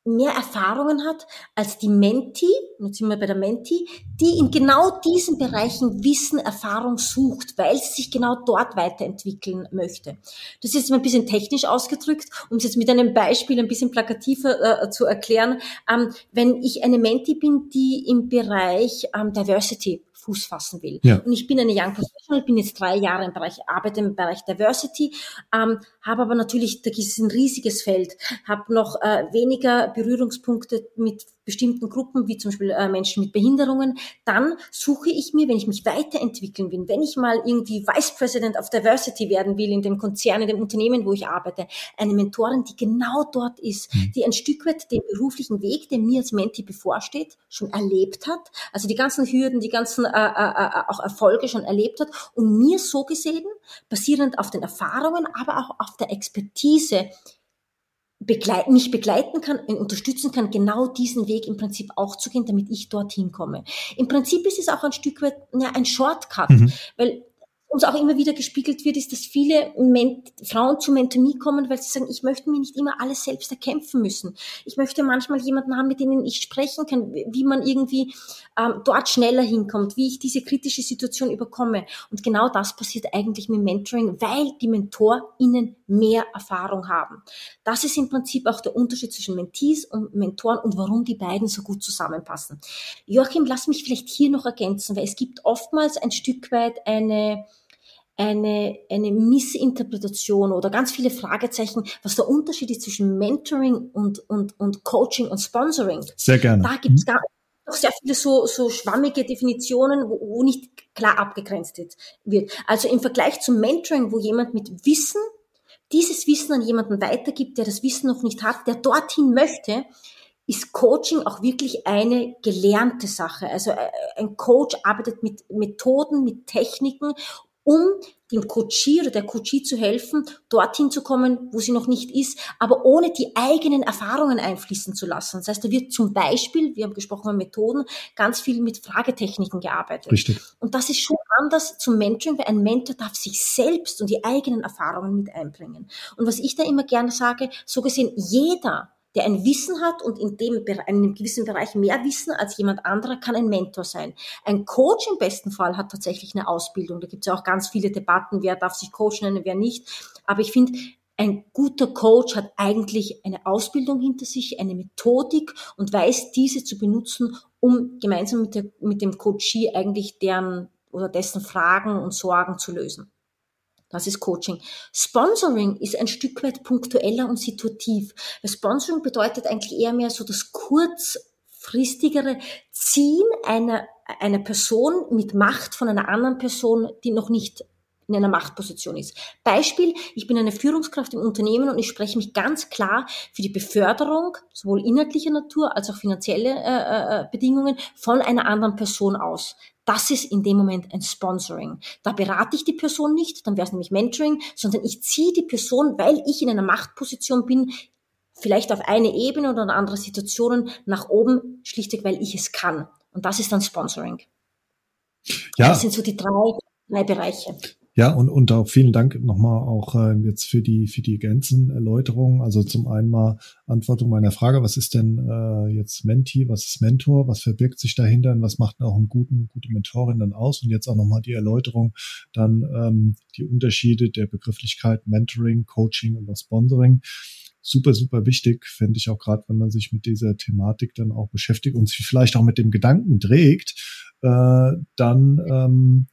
mehr Erfahrungen hat als die Menti, jetzt sind wir bei der Menti, die in genau diesen Bereichen Wissen, Erfahrung sucht, weil sie sich genau dort weiterentwickeln möchte. Das ist ein bisschen technisch ausgedrückt, um es jetzt mit einem Beispiel ein bisschen plakativer äh, zu erklären. Ähm, wenn ich eine Menti bin, die im Bereich ähm, Diversity Fuß fassen will. Ja. Und ich bin eine Young Professional, bin jetzt drei Jahre im Bereich, arbeite im Bereich Diversity, ähm, habe aber natürlich, da ist ein riesiges Feld, habe noch äh, weniger Berührungspunkte mit bestimmten Gruppen, wie zum Beispiel äh, Menschen mit Behinderungen, dann suche ich mir, wenn ich mich weiterentwickeln will, wenn ich mal irgendwie Vice President of Diversity werden will in dem Konzern, in dem Unternehmen, wo ich arbeite, eine Mentorin, die genau dort ist, mhm. die ein Stück weit den beruflichen Weg, der mir als Menti bevorsteht, schon erlebt hat, also die ganzen Hürden, die ganzen äh, äh, äh, auch Erfolge schon erlebt hat und mir so gesehen, basierend auf den Erfahrungen, aber auch auf der Expertise, begleiten, mich begleiten kann, unterstützen kann, genau diesen Weg im Prinzip auch zu gehen, damit ich dorthin komme. Im Prinzip ist es auch ein Stück weit ja, ein Shortcut, mhm. weil uns auch immer wieder gespiegelt wird, ist, dass viele Ment Frauen zu Mentomie kommen, weil sie sagen, ich möchte mir nicht immer alles selbst erkämpfen müssen. Ich möchte manchmal jemanden haben, mit denen ich sprechen kann, wie man irgendwie ähm, dort schneller hinkommt, wie ich diese kritische Situation überkomme. Und genau das passiert eigentlich mit Mentoring, weil die MentorInnen mehr Erfahrung haben. Das ist im Prinzip auch der Unterschied zwischen Mentees und Mentoren und warum die beiden so gut zusammenpassen. Joachim, lass mich vielleicht hier noch ergänzen, weil es gibt oftmals ein Stück weit eine eine, eine Missinterpretation oder ganz viele Fragezeichen, was der Unterschied ist zwischen Mentoring und, und, und Coaching und Sponsoring. Sehr gerne. Da gibt es mhm. noch sehr viele so, so schwammige Definitionen, wo, wo nicht klar abgegrenzt wird. Also im Vergleich zum Mentoring, wo jemand mit Wissen dieses Wissen an jemanden weitergibt, der das Wissen noch nicht hat, der dorthin möchte, ist Coaching auch wirklich eine gelernte Sache. Also äh, ein Coach arbeitet mit Methoden, mit Techniken, um dem Coachie oder der Coachie zu helfen, dorthin zu kommen, wo sie noch nicht ist, aber ohne die eigenen Erfahrungen einfließen zu lassen. Das heißt, da wird zum Beispiel, wir haben gesprochen über Methoden, ganz viel mit Fragetechniken gearbeitet. Richtig. Und das ist schon anders zum Mentoring, weil ein Mentor darf sich selbst und die eigenen Erfahrungen mit einbringen. Und was ich da immer gerne sage, so gesehen, jeder der ein Wissen hat und in dem in einem gewissen Bereich mehr Wissen als jemand anderer, kann ein Mentor sein. Ein Coach im besten Fall hat tatsächlich eine Ausbildung. Da gibt es ja auch ganz viele Debatten, wer darf sich Coach nennen, wer nicht. Aber ich finde, ein guter Coach hat eigentlich eine Ausbildung hinter sich, eine Methodik und weiß diese zu benutzen, um gemeinsam mit, der, mit dem Coachie eigentlich deren oder dessen Fragen und Sorgen zu lösen. Das ist Coaching. Sponsoring ist ein Stück weit punktueller und situativ. Sponsoring bedeutet eigentlich eher mehr so das kurzfristigere Ziehen einer, einer Person mit Macht von einer anderen Person, die noch nicht in einer Machtposition ist. Beispiel, ich bin eine Führungskraft im Unternehmen und ich spreche mich ganz klar für die Beförderung, sowohl inhaltlicher Natur als auch finanzielle äh, äh, Bedingungen, von einer anderen Person aus. Das ist in dem Moment ein Sponsoring. Da berate ich die Person nicht, dann wäre es nämlich Mentoring, sondern ich ziehe die Person, weil ich in einer Machtposition bin, vielleicht auf eine Ebene oder in andere Situationen nach oben, schlichtweg, weil ich es kann. Und das ist dann Sponsoring. Ja. Das sind so die drei, drei Bereiche. Ja, und, und auch vielen Dank nochmal auch äh, jetzt für die, für die ganzen Erläuterungen. Also zum einen mal Antwortung meiner Frage, was ist denn äh, jetzt Menti, was ist Mentor, was verbirgt sich dahinter und was macht auch einen guten, gute Mentorin dann aus? Und jetzt auch nochmal die Erläuterung, dann ähm, die Unterschiede der Begrifflichkeit Mentoring, Coaching und Sponsoring super, super wichtig, fände ich auch gerade, wenn man sich mit dieser Thematik dann auch beschäftigt und sich vielleicht auch mit dem Gedanken trägt, äh, dann ähm,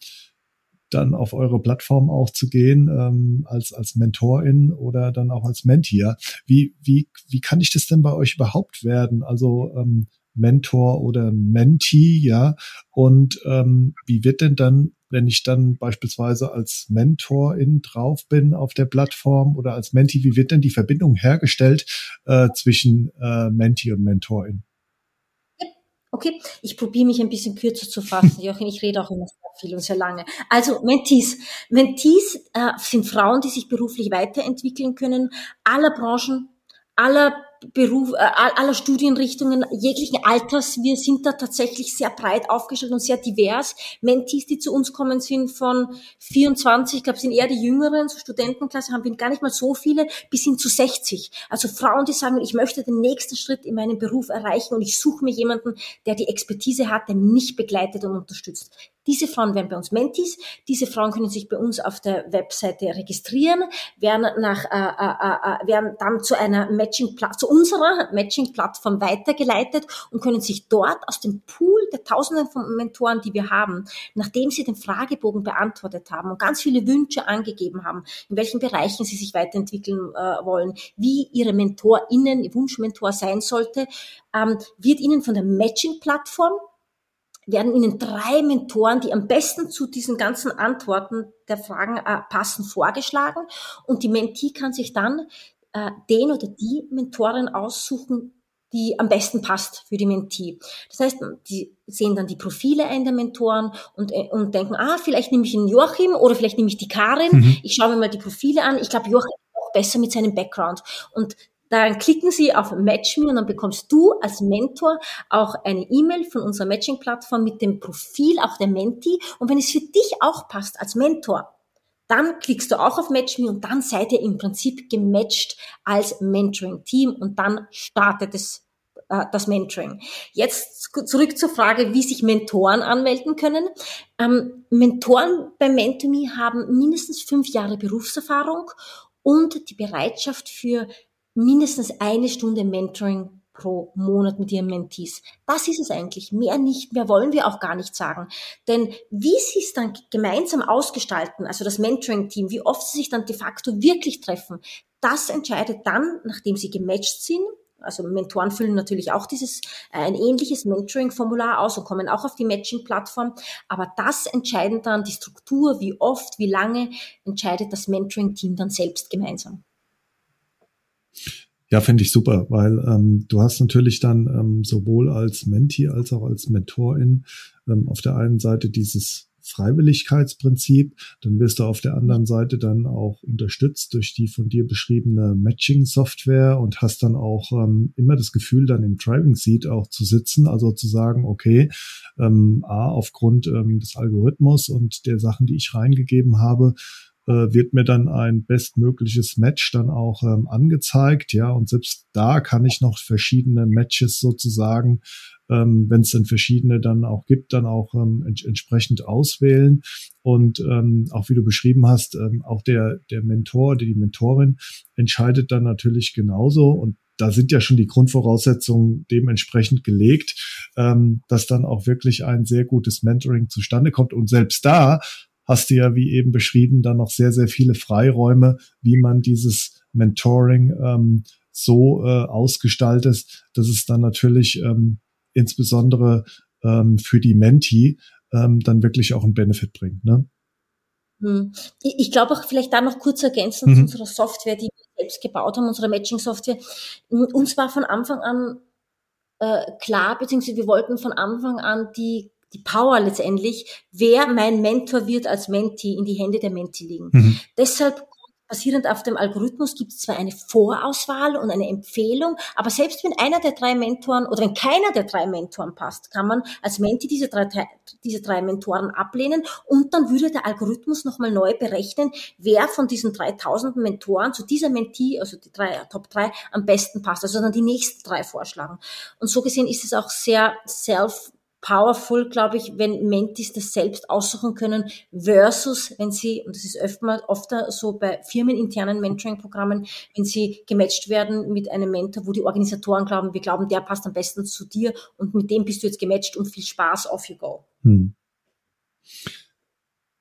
dann auf eure Plattform auch zu gehen ähm, als als Mentorin oder dann auch als Mentier. Wie wie wie kann ich das denn bei euch überhaupt werden? Also ähm, Mentor oder Mentee, ja. Und ähm, wie wird denn dann, wenn ich dann beispielsweise als Mentorin drauf bin auf der Plattform oder als Mentee, wie wird denn die Verbindung hergestellt äh, zwischen äh, Mentee und Mentorin? Okay, ich probiere mich ein bisschen kürzer zu fassen. Joachim, ich rede auch immer viel und sehr lange. Also Mentees. Mentees äh, sind Frauen, die sich beruflich weiterentwickeln können, aller Branchen, aller Beruf, äh, aller Studienrichtungen, jeglichen Alters. Wir sind da tatsächlich sehr breit aufgestellt und sehr divers. Mentees, die zu uns kommen, sind von 24, ich glaube, sind eher die Jüngeren, so Studentenklasse haben wir gar nicht mal so viele, bis hin zu 60. Also Frauen, die sagen, ich möchte den nächsten Schritt in meinem Beruf erreichen und ich suche mir jemanden, der die Expertise hat, der mich begleitet und unterstützt. Diese Frauen werden bei uns Mentis. Diese Frauen können sich bei uns auf der Webseite registrieren, werden nach, äh, äh, äh, werden dann zu einer Matching, zu unserer Matching-Plattform weitergeleitet und können sich dort aus dem Pool der Tausenden von Mentoren, die wir haben, nachdem sie den Fragebogen beantwortet haben und ganz viele Wünsche angegeben haben, in welchen Bereichen sie sich weiterentwickeln äh, wollen, wie ihre MentorInnen, Wunschmentor sein sollte, ähm, wird ihnen von der Matching-Plattform werden Ihnen drei Mentoren, die am besten zu diesen ganzen Antworten der Fragen äh, passen, vorgeschlagen. Und die Mentee kann sich dann äh, den oder die Mentorin aussuchen, die am besten passt für die Mentee. Das heißt, die sehen dann die Profile ein der Mentoren und, äh, und denken, ah, vielleicht nehme ich einen Joachim oder vielleicht nehme ich die Karin. Mhm. Ich schaue mir mal die Profile an. Ich glaube, Joachim ist auch besser mit seinem Background. Und dann klicken Sie auf Match Me und dann bekommst du als Mentor auch eine E-Mail von unserer Matching-Plattform mit dem Profil auch der Menti. Und wenn es für dich auch passt als Mentor, dann klickst du auch auf Match Me und dann seid ihr im Prinzip gematcht als Mentoring-Team und dann startet es äh, das Mentoring. Jetzt zurück zur Frage, wie sich Mentoren anmelden können. Ähm, Mentoren bei MentorMe haben mindestens fünf Jahre Berufserfahrung und die Bereitschaft für mindestens eine Stunde Mentoring pro Monat mit ihren Mentees. Das ist es eigentlich. Mehr nicht, mehr wollen wir auch gar nicht sagen. Denn wie sie es dann gemeinsam ausgestalten, also das Mentoring-Team, wie oft sie sich dann de facto wirklich treffen, das entscheidet dann, nachdem sie gematcht sind, also Mentoren füllen natürlich auch dieses äh, ein ähnliches Mentoring-Formular aus und kommen auch auf die Matching-Plattform. Aber das entscheidet dann die Struktur, wie oft, wie lange entscheidet das Mentoring-Team dann selbst gemeinsam. Ja, finde ich super, weil ähm, du hast natürlich dann ähm, sowohl als Mentee als auch als Mentorin ähm, auf der einen Seite dieses Freiwilligkeitsprinzip, dann wirst du auf der anderen Seite dann auch unterstützt durch die von dir beschriebene Matching-Software und hast dann auch ähm, immer das Gefühl, dann im Driving Seat auch zu sitzen, also zu sagen, okay, ähm, A, aufgrund ähm, des Algorithmus und der Sachen, die ich reingegeben habe, wird mir dann ein bestmögliches Match dann auch ähm, angezeigt, ja, und selbst da kann ich noch verschiedene Matches sozusagen, ähm, wenn es dann verschiedene dann auch gibt, dann auch ähm, ents entsprechend auswählen. Und ähm, auch wie du beschrieben hast, ähm, auch der der Mentor, die Mentorin entscheidet dann natürlich genauso. Und da sind ja schon die Grundvoraussetzungen dementsprechend gelegt, ähm, dass dann auch wirklich ein sehr gutes Mentoring zustande kommt. Und selbst da hast du ja, wie eben beschrieben, dann noch sehr, sehr viele Freiräume, wie man dieses Mentoring ähm, so äh, ausgestaltet, dass es dann natürlich ähm, insbesondere ähm, für die Mentee ähm, dann wirklich auch einen Benefit bringt. Ne? Hm. Ich glaube auch vielleicht da noch kurz ergänzend mhm. zu unserer Software, die wir selbst gebaut haben, unsere Matching-Software. Uns war von Anfang an äh, klar, beziehungsweise wir wollten von Anfang an die die Power letztendlich, wer mein Mentor wird als Mentee, in die Hände der Mentee liegen. Mhm. Deshalb basierend auf dem Algorithmus gibt es zwar eine Vorauswahl und eine Empfehlung, aber selbst wenn einer der drei Mentoren oder wenn keiner der drei Mentoren passt, kann man als Mentee diese drei, diese drei Mentoren ablehnen und dann würde der Algorithmus nochmal neu berechnen, wer von diesen 3000 Mentoren zu dieser Mentee, also die drei, Top 3, am besten passt, also dann die nächsten drei vorschlagen. Und so gesehen ist es auch sehr self powerful, glaube ich, wenn Mentis das selbst aussuchen können, versus wenn sie, und das ist öfter, oft so bei firmeninternen Mentoring-Programmen, wenn sie gematcht werden mit einem Mentor, wo die Organisatoren glauben, wir glauben, der passt am besten zu dir und mit dem bist du jetzt gematcht und viel Spaß, off you go. Hm.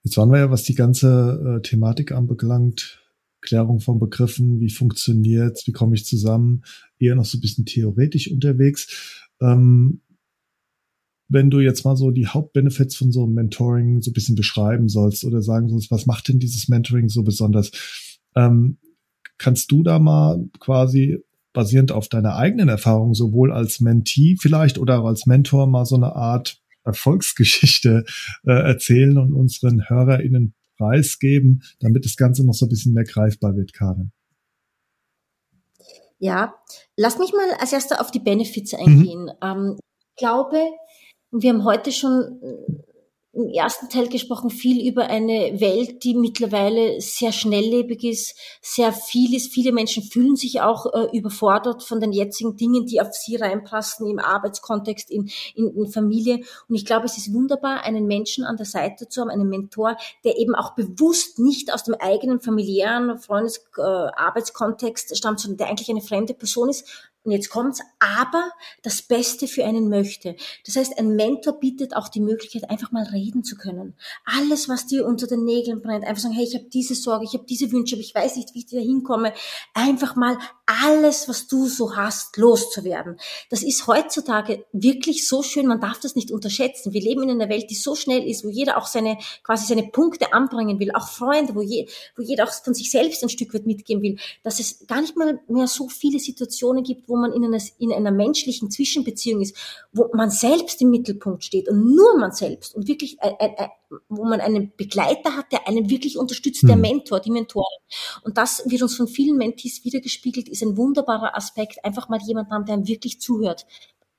Jetzt waren wir ja, was die ganze äh, Thematik anbelangt, Klärung von Begriffen, wie funktioniert's, wie komme ich zusammen, eher noch so ein bisschen theoretisch unterwegs. Ähm, wenn du jetzt mal so die Hauptbenefits von so einem Mentoring so ein bisschen beschreiben sollst oder sagen sollst, was macht denn dieses Mentoring so besonders? Ähm, kannst du da mal quasi basierend auf deiner eigenen Erfahrung, sowohl als Mentee vielleicht oder auch als Mentor mal so eine Art Erfolgsgeschichte äh, erzählen und unseren HörerInnen preisgeben, damit das Ganze noch so ein bisschen mehr greifbar wird, Karin? Ja, lass mich mal als erster auf die Benefits eingehen. Mhm. Ähm, ich glaube, wir haben heute schon im ersten Teil gesprochen, viel über eine Welt, die mittlerweile sehr schnelllebig ist, sehr viel ist. Viele Menschen fühlen sich auch äh, überfordert von den jetzigen Dingen, die auf sie reinpassen, im Arbeitskontext, in, in, in Familie. Und ich glaube, es ist wunderbar, einen Menschen an der Seite zu haben, einen Mentor, der eben auch bewusst nicht aus dem eigenen familiären Freundes-, äh, Arbeitskontext stammt, sondern der eigentlich eine fremde Person ist, und jetzt kommt's, aber das Beste für einen möchte. Das heißt, ein Mentor bietet auch die Möglichkeit, einfach mal reden zu können. Alles, was dir unter den Nägeln brennt, einfach sagen, hey, ich habe diese Sorge, ich habe diese Wünsche, aber ich weiß nicht, wie ich da hinkomme. Einfach mal alles, was du so hast, loszuwerden. Das ist heutzutage wirklich so schön, man darf das nicht unterschätzen. Wir leben in einer Welt, die so schnell ist, wo jeder auch seine, quasi seine Punkte anbringen will, auch Freunde, wo, je, wo jeder auch von sich selbst ein Stück weit mitgeben will, dass es gar nicht mal mehr so viele Situationen gibt, wo man in einer, in einer menschlichen Zwischenbeziehung ist, wo man selbst im Mittelpunkt steht und nur man selbst und wirklich, äh, äh wo man einen Begleiter hat, der einen wirklich unterstützt, der hm. Mentor, die Mentorin. Und das wird uns von vielen Mentees wiedergespiegelt, ist ein wunderbarer Aspekt, einfach mal jemand haben, der einem wirklich zuhört,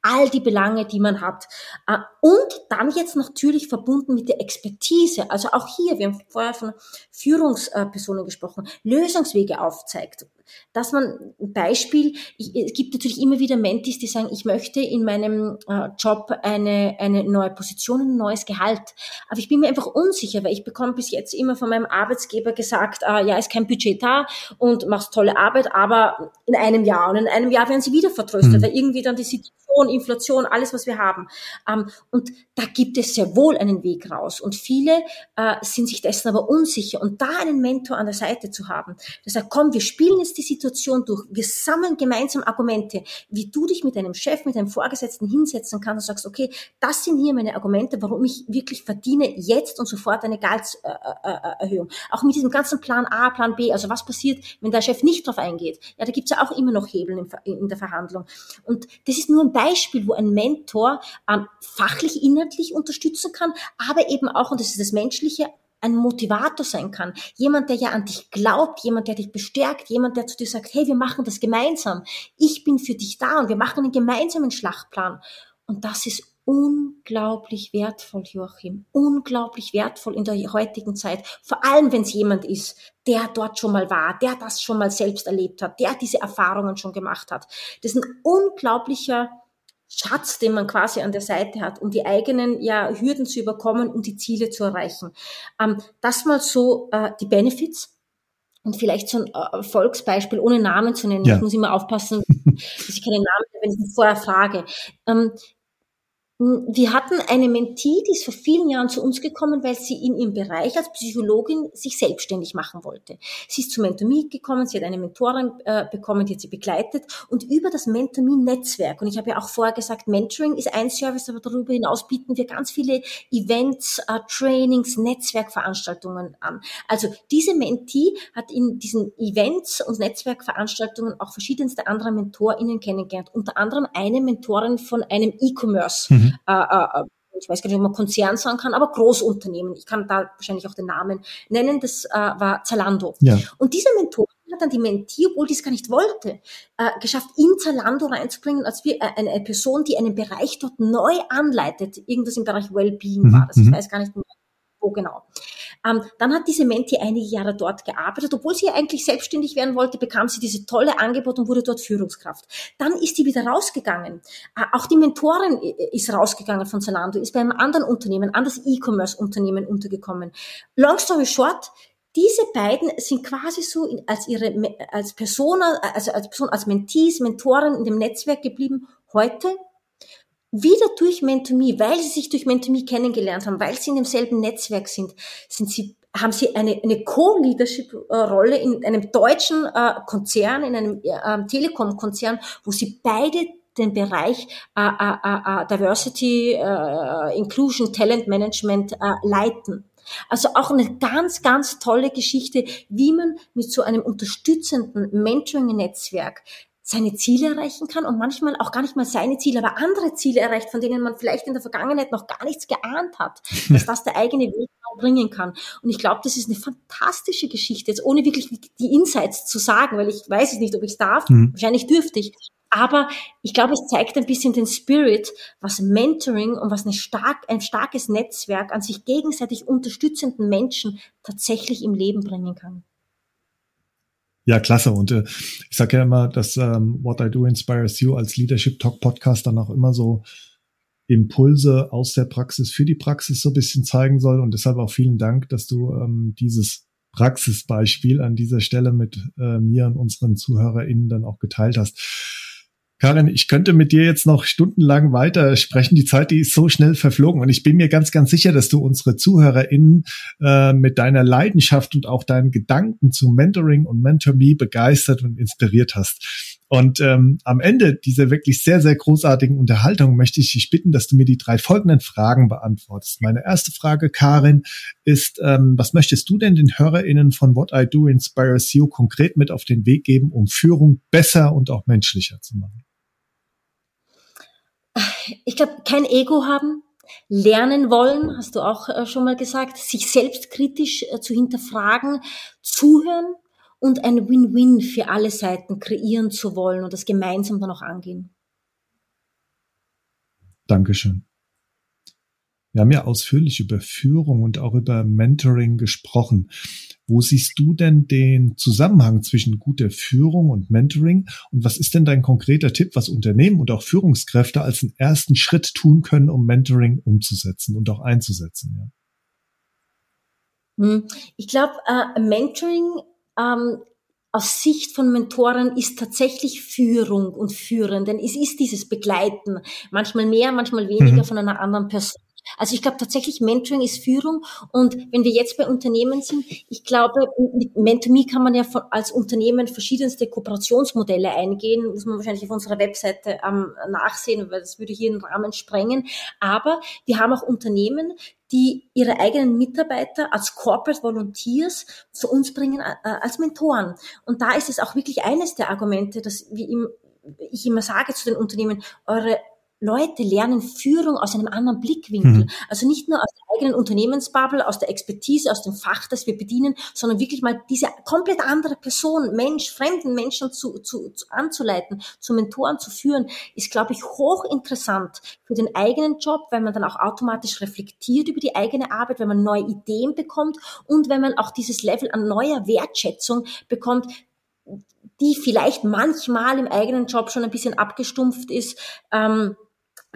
all die Belange, die man hat. Äh, und dann jetzt natürlich verbunden mit der Expertise, also auch hier, wir haben vorher von Führungspersonen gesprochen, Lösungswege aufzeigt. Dass man ein Beispiel, es gibt natürlich immer wieder Mentis, die sagen, ich möchte in meinem äh, Job eine, eine neue Position, ein neues Gehalt. Aber ich bin mir einfach unsicher, weil ich bekomme bis jetzt immer von meinem Arbeitsgeber gesagt, äh, ja, ist kein Budget da und machst tolle Arbeit, aber in einem Jahr. Und in einem Jahr werden sie wieder vertröstet, mhm. weil irgendwie dann die Situation Inflation, Inflation, alles, was wir haben. Ähm, und da gibt es sehr wohl einen Weg raus. Und viele äh, sind sich dessen aber unsicher. Und da einen Mentor an der Seite zu haben, der sagt, komm, wir spielen jetzt die Situation durch, wir sammeln gemeinsam Argumente, wie du dich mit deinem Chef, mit deinem Vorgesetzten hinsetzen kannst und sagst, okay, das sind hier meine Argumente, warum ich wirklich verdiene jetzt und sofort eine Gehaltserhöhung. Auch mit diesem ganzen Plan A, Plan B, also was passiert, wenn der Chef nicht drauf eingeht. Ja, da gibt's ja auch immer noch Hebel in der Verhandlung. Und das ist nur ein Beispiel wo ein Mentor ähm, fachlich, inhaltlich unterstützen kann, aber eben auch, und das ist das Menschliche, ein Motivator sein kann. Jemand, der ja an dich glaubt, jemand, der dich bestärkt, jemand, der zu dir sagt, hey, wir machen das gemeinsam. Ich bin für dich da und wir machen einen gemeinsamen Schlachtplan. Und das ist unglaublich wertvoll, Joachim. Unglaublich wertvoll in der heutigen Zeit. Vor allem, wenn es jemand ist, der dort schon mal war, der das schon mal selbst erlebt hat, der diese Erfahrungen schon gemacht hat. Das ist ein unglaublicher Schatz, den man quasi an der Seite hat, um die eigenen ja, Hürden zu überkommen und die Ziele zu erreichen. Ähm, das mal so äh, die Benefits. Und vielleicht so ein äh, Volksbeispiel, ohne Namen zu nennen. Ja. Ich muss immer aufpassen, dass ich keine Namen, wenn ich vorher frage. Ähm, wir hatten eine Mentee, die ist vor vielen Jahren zu uns gekommen, weil sie in ihrem Bereich als Psychologin sich selbstständig machen wollte. Sie ist zu Mentomie gekommen, sie hat eine Mentorin äh, bekommen, die hat sie begleitet und über das Mentomie-Netzwerk, und ich habe ja auch vorher gesagt, Mentoring ist ein Service, aber darüber hinaus bieten wir ganz viele Events, äh, Trainings, Netzwerkveranstaltungen an. Also diese Mentee hat in diesen Events und Netzwerkveranstaltungen auch verschiedenste andere MentorInnen kennengelernt, unter anderem eine Mentorin von einem E-Commerce. Mhm äh, äh, ich weiß gar nicht, ob man Konzern sagen kann, aber Großunternehmen. Ich kann da wahrscheinlich auch den Namen nennen. Das äh, war Zalando. Ja. Und diese Mentorin hat dann die Mentee, obwohl die es gar nicht wollte, äh, geschafft, in Zalando reinzubringen, als wir, äh, eine Person, die einen Bereich dort neu anleitet. Irgendwas im Bereich Wellbeing mhm. war das. Ich mhm. weiß gar nicht mehr wo genau. Ähm, dann hat diese Menti einige Jahre dort gearbeitet. Obwohl sie eigentlich selbstständig werden wollte, bekam sie diese tolle Angebot und wurde dort Führungskraft. Dann ist sie wieder rausgegangen. Äh, auch die Mentorin ist rausgegangen von Zalando, ist bei einem anderen Unternehmen, anderes E-Commerce-Unternehmen untergekommen. Long story short, diese beiden sind quasi so als ihre, als Person, also als Person, als Mentees, Mentoren in dem Netzwerk geblieben. Heute wieder durch Mentomie, weil sie sich durch Mentomie kennengelernt haben, weil sie in demselben Netzwerk sind, sind sie haben sie eine, eine Co-Leadership-Rolle in einem deutschen äh, Konzern, in einem äh, Telekom-Konzern, wo sie beide den Bereich äh, äh, äh, äh Diversity, äh, Inclusion, Talent Management äh, leiten. Also auch eine ganz, ganz tolle Geschichte, wie man mit so einem unterstützenden Mentoring-Netzwerk seine Ziele erreichen kann und manchmal auch gar nicht mal seine Ziele, aber andere Ziele erreicht, von denen man vielleicht in der Vergangenheit noch gar nichts geahnt hat, dass das der eigene Weg bringen kann. Und ich glaube, das ist eine fantastische Geschichte, jetzt ohne wirklich die Insights zu sagen, weil ich weiß es nicht, ob ich es darf, mhm. wahrscheinlich dürfte ich. Aber ich glaube, es zeigt ein bisschen den Spirit, was Mentoring und was stark, ein starkes Netzwerk an sich gegenseitig unterstützenden Menschen tatsächlich im Leben bringen kann. Ja, klasse. Und äh, ich sage ja immer, dass ähm, What I Do Inspires You als Leadership Talk Podcast dann auch immer so Impulse aus der Praxis für die Praxis so ein bisschen zeigen soll. Und deshalb auch vielen Dank, dass du ähm, dieses Praxisbeispiel an dieser Stelle mit äh, mir und unseren ZuhörerInnen dann auch geteilt hast. Karin, ich könnte mit dir jetzt noch stundenlang weiter sprechen. Die Zeit, die ist so schnell verflogen. Und ich bin mir ganz, ganz sicher, dass du unsere ZuhörerInnen äh, mit deiner Leidenschaft und auch deinen Gedanken zu Mentoring und Mentor Me begeistert und inspiriert hast. Und ähm, am Ende dieser wirklich sehr, sehr großartigen Unterhaltung möchte ich dich bitten, dass du mir die drei folgenden Fragen beantwortest. Meine erste Frage, Karin, ist, ähm, was möchtest du denn den HörerInnen von What I Do Inspires You konkret mit auf den Weg geben, um Führung besser und auch menschlicher zu machen? Ich glaube, kein Ego haben, lernen wollen, hast du auch äh, schon mal gesagt, sich selbstkritisch äh, zu hinterfragen, zuhören und ein Win-Win für alle Seiten kreieren zu wollen und das gemeinsam dann auch angehen. Dankeschön. Wir haben ja ausführlich über Führung und auch über Mentoring gesprochen. Wo siehst du denn den Zusammenhang zwischen guter Führung und Mentoring? Und was ist denn dein konkreter Tipp, was Unternehmen und auch Führungskräfte als einen ersten Schritt tun können, um Mentoring umzusetzen und auch einzusetzen? Ja? Hm, ich glaube, äh, Mentoring ähm, aus Sicht von Mentoren ist tatsächlich Führung und Führen, denn es ist dieses Begleiten, manchmal mehr, manchmal weniger mhm. von einer anderen Person. Also ich glaube tatsächlich, Mentoring ist Führung. Und wenn wir jetzt bei Unternehmen sind, ich glaube, mit MentorMe kann man ja als Unternehmen verschiedenste Kooperationsmodelle eingehen. Muss man wahrscheinlich auf unserer Webseite ähm, nachsehen, weil das würde hier den Rahmen sprengen. Aber wir haben auch Unternehmen, die ihre eigenen Mitarbeiter als Corporate Volunteers zu uns bringen äh, als Mentoren. Und da ist es auch wirklich eines der Argumente, dass wie ich immer sage zu den Unternehmen, eure Leute lernen Führung aus einem anderen Blickwinkel. Mhm. Also nicht nur aus der eigenen Unternehmensbubble, aus der Expertise, aus dem Fach, das wir bedienen, sondern wirklich mal diese komplett andere Person, Mensch, fremden Menschen zu, zu, zu anzuleiten, zu Mentoren zu führen, ist, glaube ich, hochinteressant für den eigenen Job, weil man dann auch automatisch reflektiert über die eigene Arbeit, wenn man neue Ideen bekommt und wenn man auch dieses Level an neuer Wertschätzung bekommt, die vielleicht manchmal im eigenen Job schon ein bisschen abgestumpft ist. Ähm,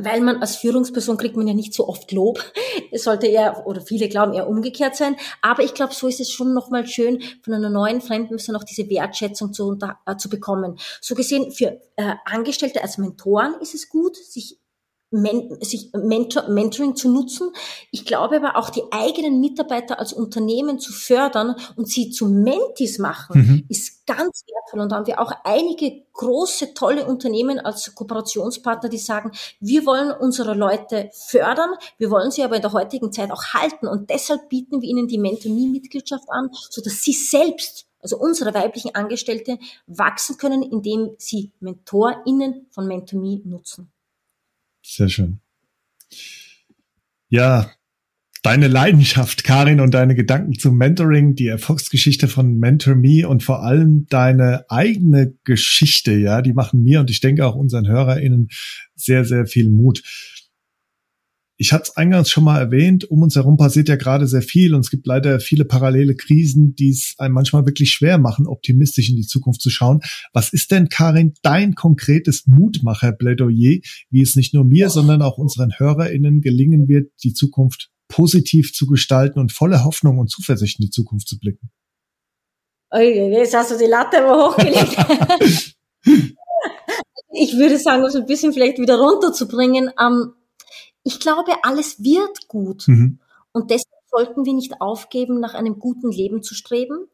weil man als Führungsperson kriegt man ja nicht so oft Lob. Es sollte eher, oder viele glauben, eher umgekehrt sein. Aber ich glaube, so ist es schon nochmal schön, von einer neuen fremden Person auch diese Wertschätzung zu, äh, zu bekommen. So gesehen, für äh, Angestellte als Mentoren ist es gut, sich Men sich Mentor Mentoring zu nutzen. Ich glaube aber auch die eigenen Mitarbeiter als Unternehmen zu fördern und sie zu Mentis machen, mhm. ist ganz wertvoll. Und da haben wir auch einige große, tolle Unternehmen als Kooperationspartner, die sagen, wir wollen unsere Leute fördern, wir wollen sie aber in der heutigen Zeit auch halten. Und deshalb bieten wir ihnen die Mentor-Me-Mitgliedschaft an, so dass sie selbst also unsere weiblichen Angestellte wachsen können, indem sie MentorInnen von MentorMe nutzen. Sehr schön. Ja, deine Leidenschaft, Karin, und deine Gedanken zum Mentoring, die Erfolgsgeschichte von Mentor Me und vor allem deine eigene Geschichte, ja, die machen mir und ich denke auch unseren HörerInnen sehr, sehr viel Mut ich hatte es eingangs schon mal erwähnt, um uns herum passiert ja gerade sehr viel und es gibt leider viele parallele Krisen, die es einem manchmal wirklich schwer machen, optimistisch in die Zukunft zu schauen. Was ist denn, Karin, dein konkretes Mutmacher-Plädoyer, wie es nicht nur mir, sondern auch unseren HörerInnen gelingen wird, die Zukunft positiv zu gestalten und voller Hoffnung und Zuversicht in die Zukunft zu blicken? Jetzt hast du die Latte aber hochgelegt. ich würde sagen, um es ein bisschen vielleicht wieder runterzubringen, ähm, ich glaube, alles wird gut. Mhm. Und deshalb sollten wir nicht aufgeben, nach einem guten Leben zu streben.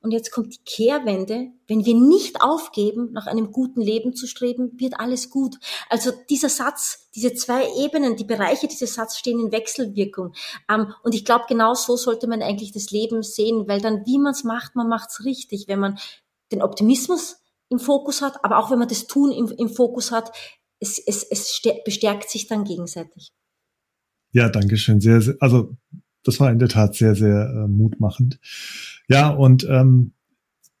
Und jetzt kommt die Kehrwende. Wenn wir nicht aufgeben, nach einem guten Leben zu streben, wird alles gut. Also dieser Satz, diese zwei Ebenen, die Bereiche dieses Satzes stehen in Wechselwirkung. Ähm, und ich glaube, genau so sollte man eigentlich das Leben sehen, weil dann, wie man es macht, man macht es richtig. Wenn man den Optimismus im Fokus hat, aber auch wenn man das Tun im, im Fokus hat, es, es, es bestärkt sich dann gegenseitig. Ja, danke schön. Sehr, sehr, also das war in der Tat sehr, sehr äh, mutmachend. Ja, und ähm,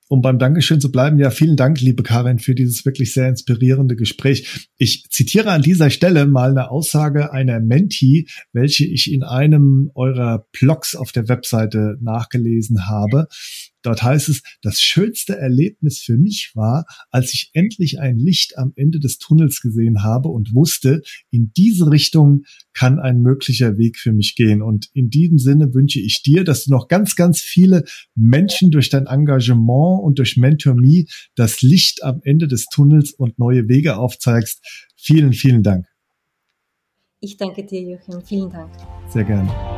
um beim Dankeschön zu bleiben, ja, vielen Dank, liebe Karin, für dieses wirklich sehr inspirierende Gespräch. Ich zitiere an dieser Stelle mal eine Aussage einer Menti, welche ich in einem eurer Blogs auf der Webseite nachgelesen habe. Dort heißt es, das schönste Erlebnis für mich war, als ich endlich ein Licht am Ende des Tunnels gesehen habe und wusste, in diese Richtung kann ein möglicher Weg für mich gehen. Und in diesem Sinne wünsche ich dir, dass du noch ganz, ganz viele Menschen durch dein Engagement und durch Mentor Me das Licht am Ende des Tunnels und neue Wege aufzeigst. Vielen, vielen Dank. Ich danke dir, Joachim. Vielen Dank. Sehr gerne.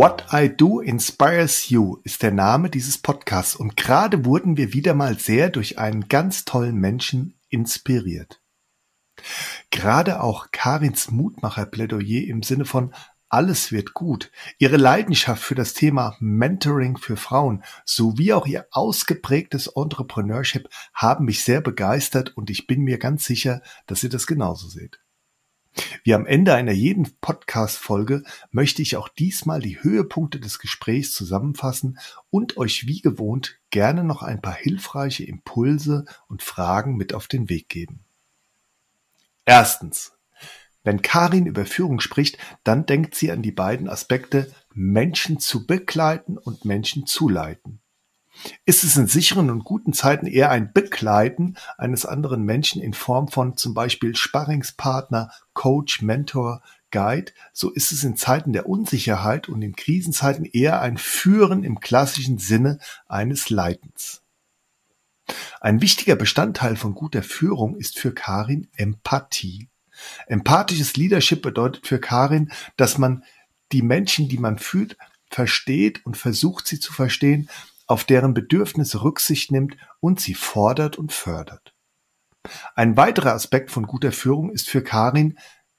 What I Do Inspires You ist der Name dieses Podcasts und gerade wurden wir wieder mal sehr durch einen ganz tollen Menschen inspiriert. Gerade auch Karins Mutmacher-Plädoyer im Sinne von alles wird gut, ihre Leidenschaft für das Thema Mentoring für Frauen sowie auch ihr ausgeprägtes Entrepreneurship haben mich sehr begeistert und ich bin mir ganz sicher, dass ihr das genauso seht. Wie am Ende einer jeden Podcast-Folge möchte ich auch diesmal die Höhepunkte des Gesprächs zusammenfassen und euch wie gewohnt gerne noch ein paar hilfreiche Impulse und Fragen mit auf den Weg geben. Erstens. Wenn Karin über Führung spricht, dann denkt sie an die beiden Aspekte Menschen zu begleiten und Menschen zu leiten. Ist es in sicheren und guten Zeiten eher ein Begleiten eines anderen Menschen in Form von zum Beispiel Sparringspartner, Coach, Mentor, Guide, so ist es in Zeiten der Unsicherheit und in Krisenzeiten eher ein Führen im klassischen Sinne eines Leitens. Ein wichtiger Bestandteil von guter Führung ist für Karin Empathie. Empathisches Leadership bedeutet für Karin, dass man die Menschen, die man fühlt, versteht und versucht sie zu verstehen, auf deren Bedürfnisse Rücksicht nimmt und sie fordert und fördert. Ein weiterer Aspekt von guter Führung ist für Karin,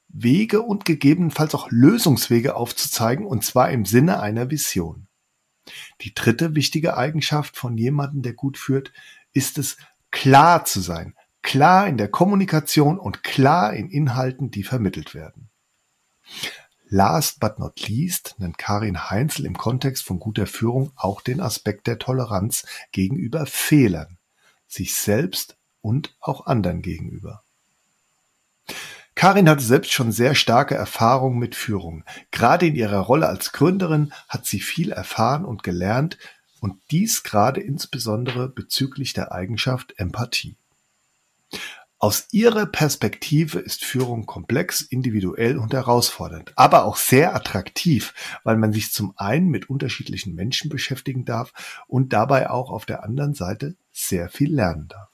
Wege und gegebenenfalls auch Lösungswege aufzuzeigen, und zwar im Sinne einer Vision. Die dritte wichtige Eigenschaft von jemandem, der gut führt, ist es, klar zu sein, klar in der Kommunikation und klar in Inhalten, die vermittelt werden. Last but not least nennt Karin Heinzel im Kontext von guter Führung auch den Aspekt der Toleranz gegenüber Fehlern, sich selbst und auch anderen gegenüber. Karin hatte selbst schon sehr starke Erfahrungen mit Führung. Gerade in ihrer Rolle als Gründerin hat sie viel erfahren und gelernt und dies gerade insbesondere bezüglich der Eigenschaft Empathie. Aus ihrer Perspektive ist Führung komplex, individuell und herausfordernd, aber auch sehr attraktiv, weil man sich zum einen mit unterschiedlichen Menschen beschäftigen darf und dabei auch auf der anderen Seite sehr viel lernen darf.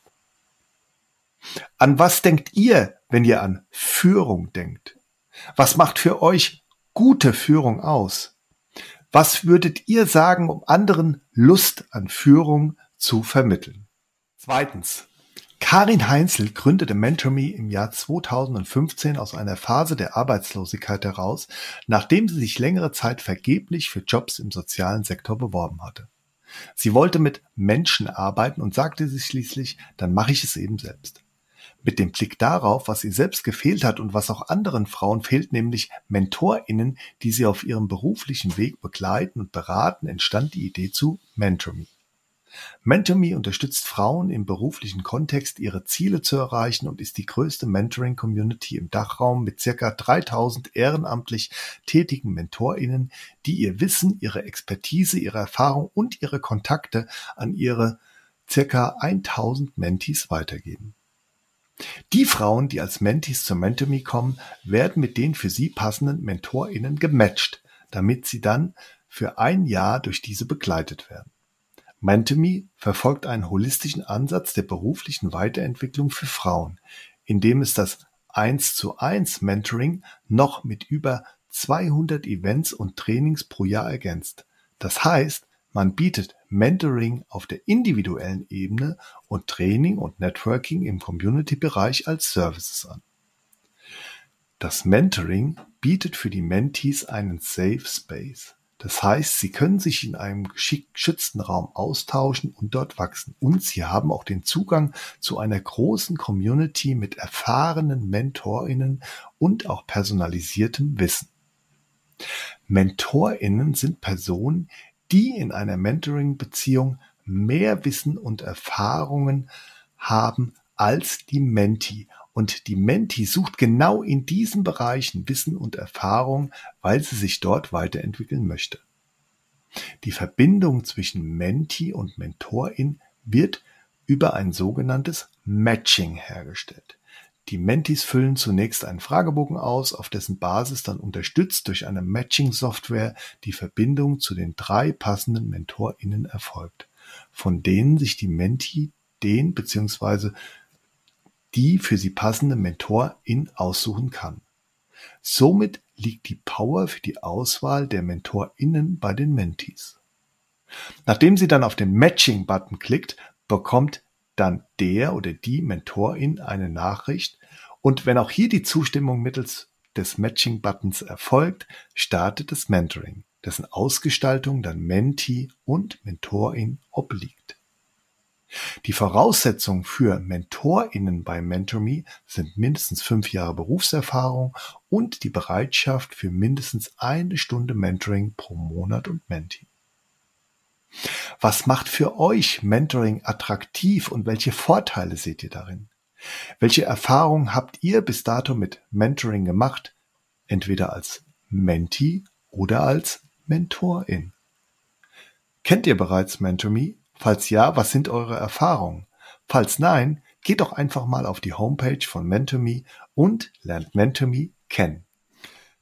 An was denkt ihr, wenn ihr an Führung denkt? Was macht für euch gute Führung aus? Was würdet ihr sagen, um anderen Lust an Führung zu vermitteln? Zweitens, Karin Heinzel gründete MentorMe im Jahr 2015 aus einer Phase der Arbeitslosigkeit heraus, nachdem sie sich längere Zeit vergeblich für Jobs im sozialen Sektor beworben hatte. Sie wollte mit Menschen arbeiten und sagte sich schließlich, dann mache ich es eben selbst. Mit dem Blick darauf, was ihr selbst gefehlt hat und was auch anderen Frauen fehlt, nämlich MentorInnen, die sie auf ihrem beruflichen Weg begleiten und beraten, entstand die Idee zu MentorMe. MentorMe unterstützt Frauen im beruflichen Kontext, ihre Ziele zu erreichen und ist die größte Mentoring-Community im Dachraum mit circa 3000 ehrenamtlich tätigen MentorInnen, die ihr Wissen, ihre Expertise, ihre Erfahrung und ihre Kontakte an ihre circa 1000 Mentees weitergeben. Die Frauen, die als Mentees zur MentorMe kommen, werden mit den für sie passenden MentorInnen gematcht, damit sie dann für ein Jahr durch diese begleitet werden. Mentemy verfolgt einen holistischen Ansatz der beruflichen Weiterentwicklung für Frauen, indem es das Eins-zu-eins Mentoring noch mit über 200 Events und Trainings pro Jahr ergänzt. Das heißt, man bietet Mentoring auf der individuellen Ebene und Training und Networking im Community-Bereich als Services an. Das Mentoring bietet für die Mentees einen Safe Space. Das heißt, sie können sich in einem geschützten Raum austauschen und dort wachsen. Und sie haben auch den Zugang zu einer großen Community mit erfahrenen MentorInnen und auch personalisiertem Wissen. MentorInnen sind Personen, die in einer Mentoring-Beziehung mehr Wissen und Erfahrungen haben als die Menti. Und die Menti sucht genau in diesen Bereichen Wissen und Erfahrung, weil sie sich dort weiterentwickeln möchte. Die Verbindung zwischen Menti und Mentorin wird über ein sogenanntes Matching hergestellt. Die Mentis füllen zunächst einen Fragebogen aus, auf dessen Basis dann unterstützt durch eine Matching-Software die Verbindung zu den drei passenden MentorInnen erfolgt, von denen sich die Menti den bzw. die für sie passende Mentorin aussuchen kann. Somit liegt die Power für die Auswahl der MentorInnen bei den Mentis. Nachdem sie dann auf den Matching-Button klickt, bekommt dann der oder die Mentorin eine Nachricht und wenn auch hier die Zustimmung mittels des Matching-Buttons erfolgt, startet das Mentoring, dessen Ausgestaltung dann Mentee und Mentorin obliegt. Die Voraussetzungen für MentorInnen bei MentorMe sind mindestens fünf Jahre Berufserfahrung und die Bereitschaft für mindestens eine Stunde Mentoring pro Monat und Mentee. Was macht für euch Mentoring attraktiv und welche Vorteile seht ihr darin? Welche Erfahrungen habt ihr bis dato mit Mentoring gemacht? Entweder als Mentee oder als Mentorin. Kennt ihr bereits MentorMe? Falls ja, was sind eure Erfahrungen? Falls nein, geht doch einfach mal auf die Homepage von MentorMe und lernt MentorMe kennen.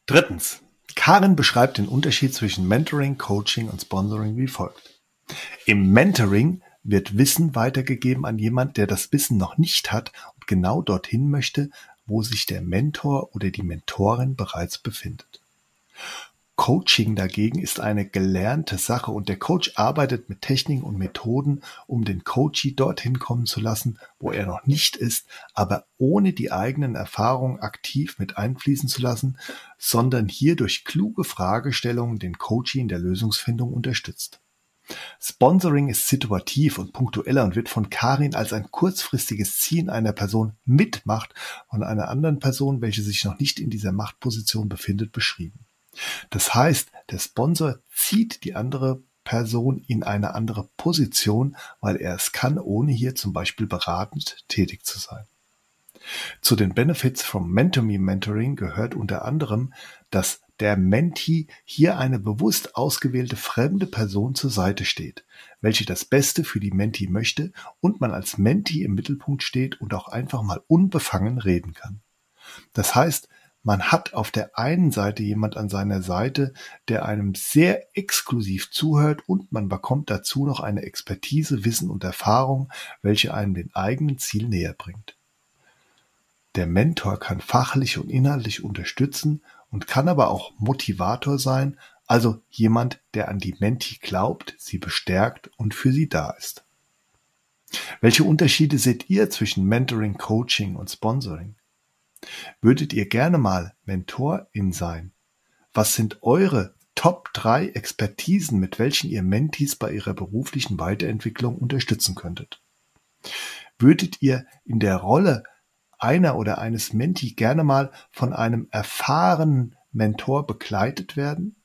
Drittens. Karin beschreibt den Unterschied zwischen Mentoring, Coaching und Sponsoring wie folgt. Im Mentoring wird Wissen weitergegeben an jemand, der das Wissen noch nicht hat und genau dorthin möchte, wo sich der Mentor oder die Mentorin bereits befindet. Coaching dagegen ist eine gelernte Sache und der Coach arbeitet mit Techniken und Methoden, um den Coachee dorthin kommen zu lassen, wo er noch nicht ist, aber ohne die eigenen Erfahrungen aktiv mit einfließen zu lassen, sondern hier durch kluge Fragestellungen den Coachee in der Lösungsfindung unterstützt. Sponsoring ist situativ und punktueller und wird von Karin als ein kurzfristiges Ziehen einer Person mit Macht von einer anderen Person, welche sich noch nicht in dieser Machtposition befindet, beschrieben. Das heißt, der Sponsor zieht die andere Person in eine andere Position, weil er es kann, ohne hier zum Beispiel beratend tätig zu sein. Zu den Benefits vom Mentor-Me Mentoring gehört unter anderem, dass der Mentee hier eine bewusst ausgewählte fremde Person zur Seite steht, welche das Beste für die Mentee möchte und man als Mentee im Mittelpunkt steht und auch einfach mal unbefangen reden kann. Das heißt, man hat auf der einen Seite jemand an seiner Seite, der einem sehr exklusiv zuhört und man bekommt dazu noch eine Expertise, Wissen und Erfahrung, welche einem den eigenen Ziel näher bringt. Der Mentor kann fachlich und inhaltlich unterstützen und kann aber auch Motivator sein, also jemand, der an die Menti glaubt, sie bestärkt und für sie da ist. Welche Unterschiede seht ihr zwischen Mentoring, Coaching und Sponsoring? Würdet ihr gerne mal Mentorin sein? Was sind eure Top 3 Expertisen, mit welchen ihr Mentees bei ihrer beruflichen Weiterentwicklung unterstützen könntet? Würdet ihr in der Rolle einer oder eines Menti gerne mal von einem erfahrenen Mentor begleitet werden?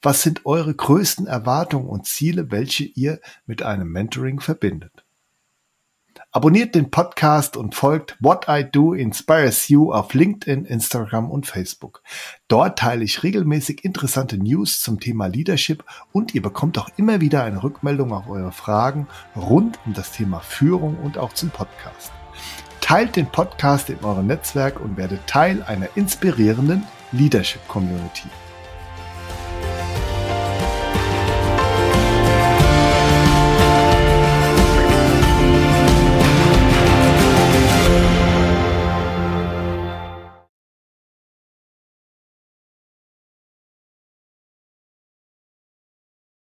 Was sind eure größten Erwartungen und Ziele, welche ihr mit einem Mentoring verbindet? Abonniert den Podcast und folgt What I Do Inspires You auf LinkedIn, Instagram und Facebook. Dort teile ich regelmäßig interessante News zum Thema Leadership und ihr bekommt auch immer wieder eine Rückmeldung auf eure Fragen rund um das Thema Führung und auch zum Podcast. Teilt den Podcast in eurem Netzwerk und werdet Teil einer inspirierenden Leadership Community.